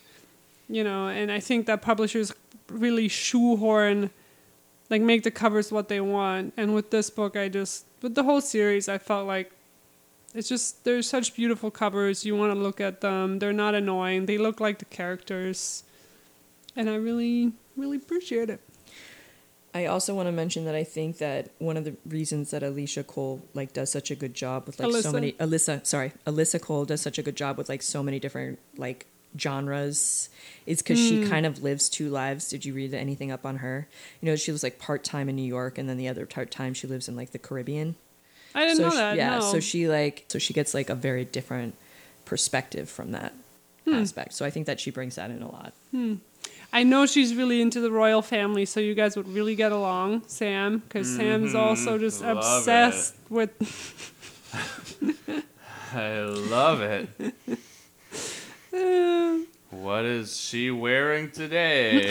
You know, and I think that publishers really shoehorn, like make the covers what they want. And with this book, I just with the whole series, I felt like it's just there's such beautiful covers. You want to look at them. They're not annoying. They look like the characters, and I really really appreciate it. I also want to mention that I think that one of the reasons that Alicia Cole like does such a good job with like so many Alyssa, sorry, Alyssa Cole does such a good job with like so many different like genres is because she Hmm. kind of lives two lives. Did you read anything up on her? You know, she was like part time in New York, and then the other part time she lives in like the Caribbean. I didn't so know she- that. yeah, no. so she like so she gets like a very different perspective from that Hmm. aspect. So I think that she brings that in a lot. I know she's really into the royal family, so you guys would really get along, Sam, because Sam's also just Love obsessed with. [LAUGHS] [LAUGHS] I love it. Uh, [LAUGHS] What is she wearing today?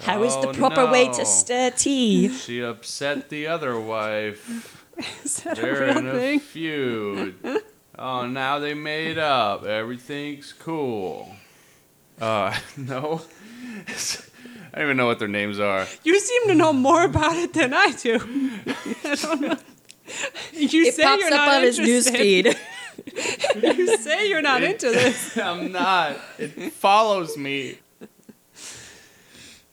How is Oh, the proper way no. to stir tea? she upset the other wife. is that They're real in a thing? feud. Oh, now they made up. Everything's cool. Uh, [LAUGHS] no. I don't even know what their names are. You seem to know more about it than I do. [LAUGHS] I don't know. You It say pops you're up not on his newsfeed. [LAUGHS] You say you're not into this. I'm not. It follows me.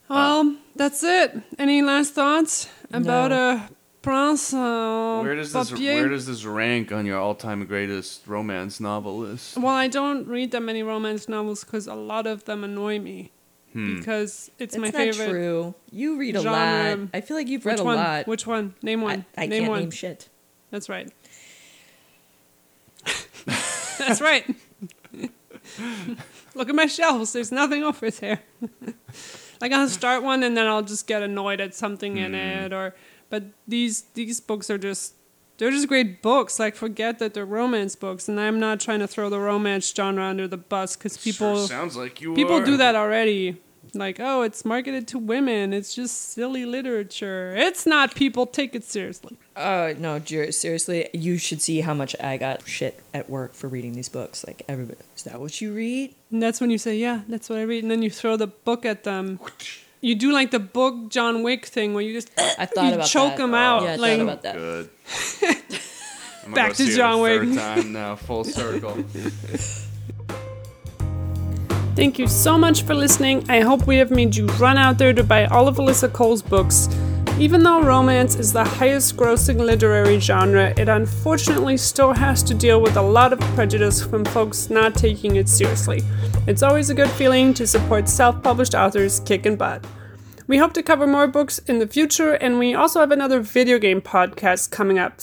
Well, that's it. Any last thoughts about uh, Prince uh, Where does this Papier? Where does this rank on your all-time greatest romance novel list? Well, I don't read that many romance novels because a lot of them annoy me. Hmm. Because it's That's my not favorite. true. You read a genre. lot. I feel like you've Which read a one? lot. Which one? Name one. I, I name can't one. name shit. That's right. [LAUGHS] That's right. Look at my shelves. There's nothing over there. [LAUGHS] like I'll start one and then I'll just get annoyed at something in it or but these these books are just they're just great books. Like forget that they're romance books and I'm not trying to throw the romance genre under the bus cuz people sure sounds like you people are. do that already. Like, oh, it's marketed to women. It's just silly literature. It's not people take it seriously. Oh no, seriously, you should see how much I got shit at work for reading these books. Like everybody, is that what you read? And that's when you say, yeah, that's what I read. And then you throw the book at them. You do like the book John Wick thing where you just I [LAUGHS] thought you about choke that. them out. Yeah, I like, thought about that. Good. [LAUGHS] I'm Back go to see it a John third Wick. time now, full circle. [LAUGHS] Thank you so much for listening. I hope we have made you run out there to buy all of Alyssa Cole's books. Even though romance is the highest grossing literary genre, it unfortunately still has to deal with a lot of prejudice from folks not taking it seriously. It's always a good feeling to support self published authors kicking butt. We hope to cover more books in the future, and we also have another video game podcast coming up.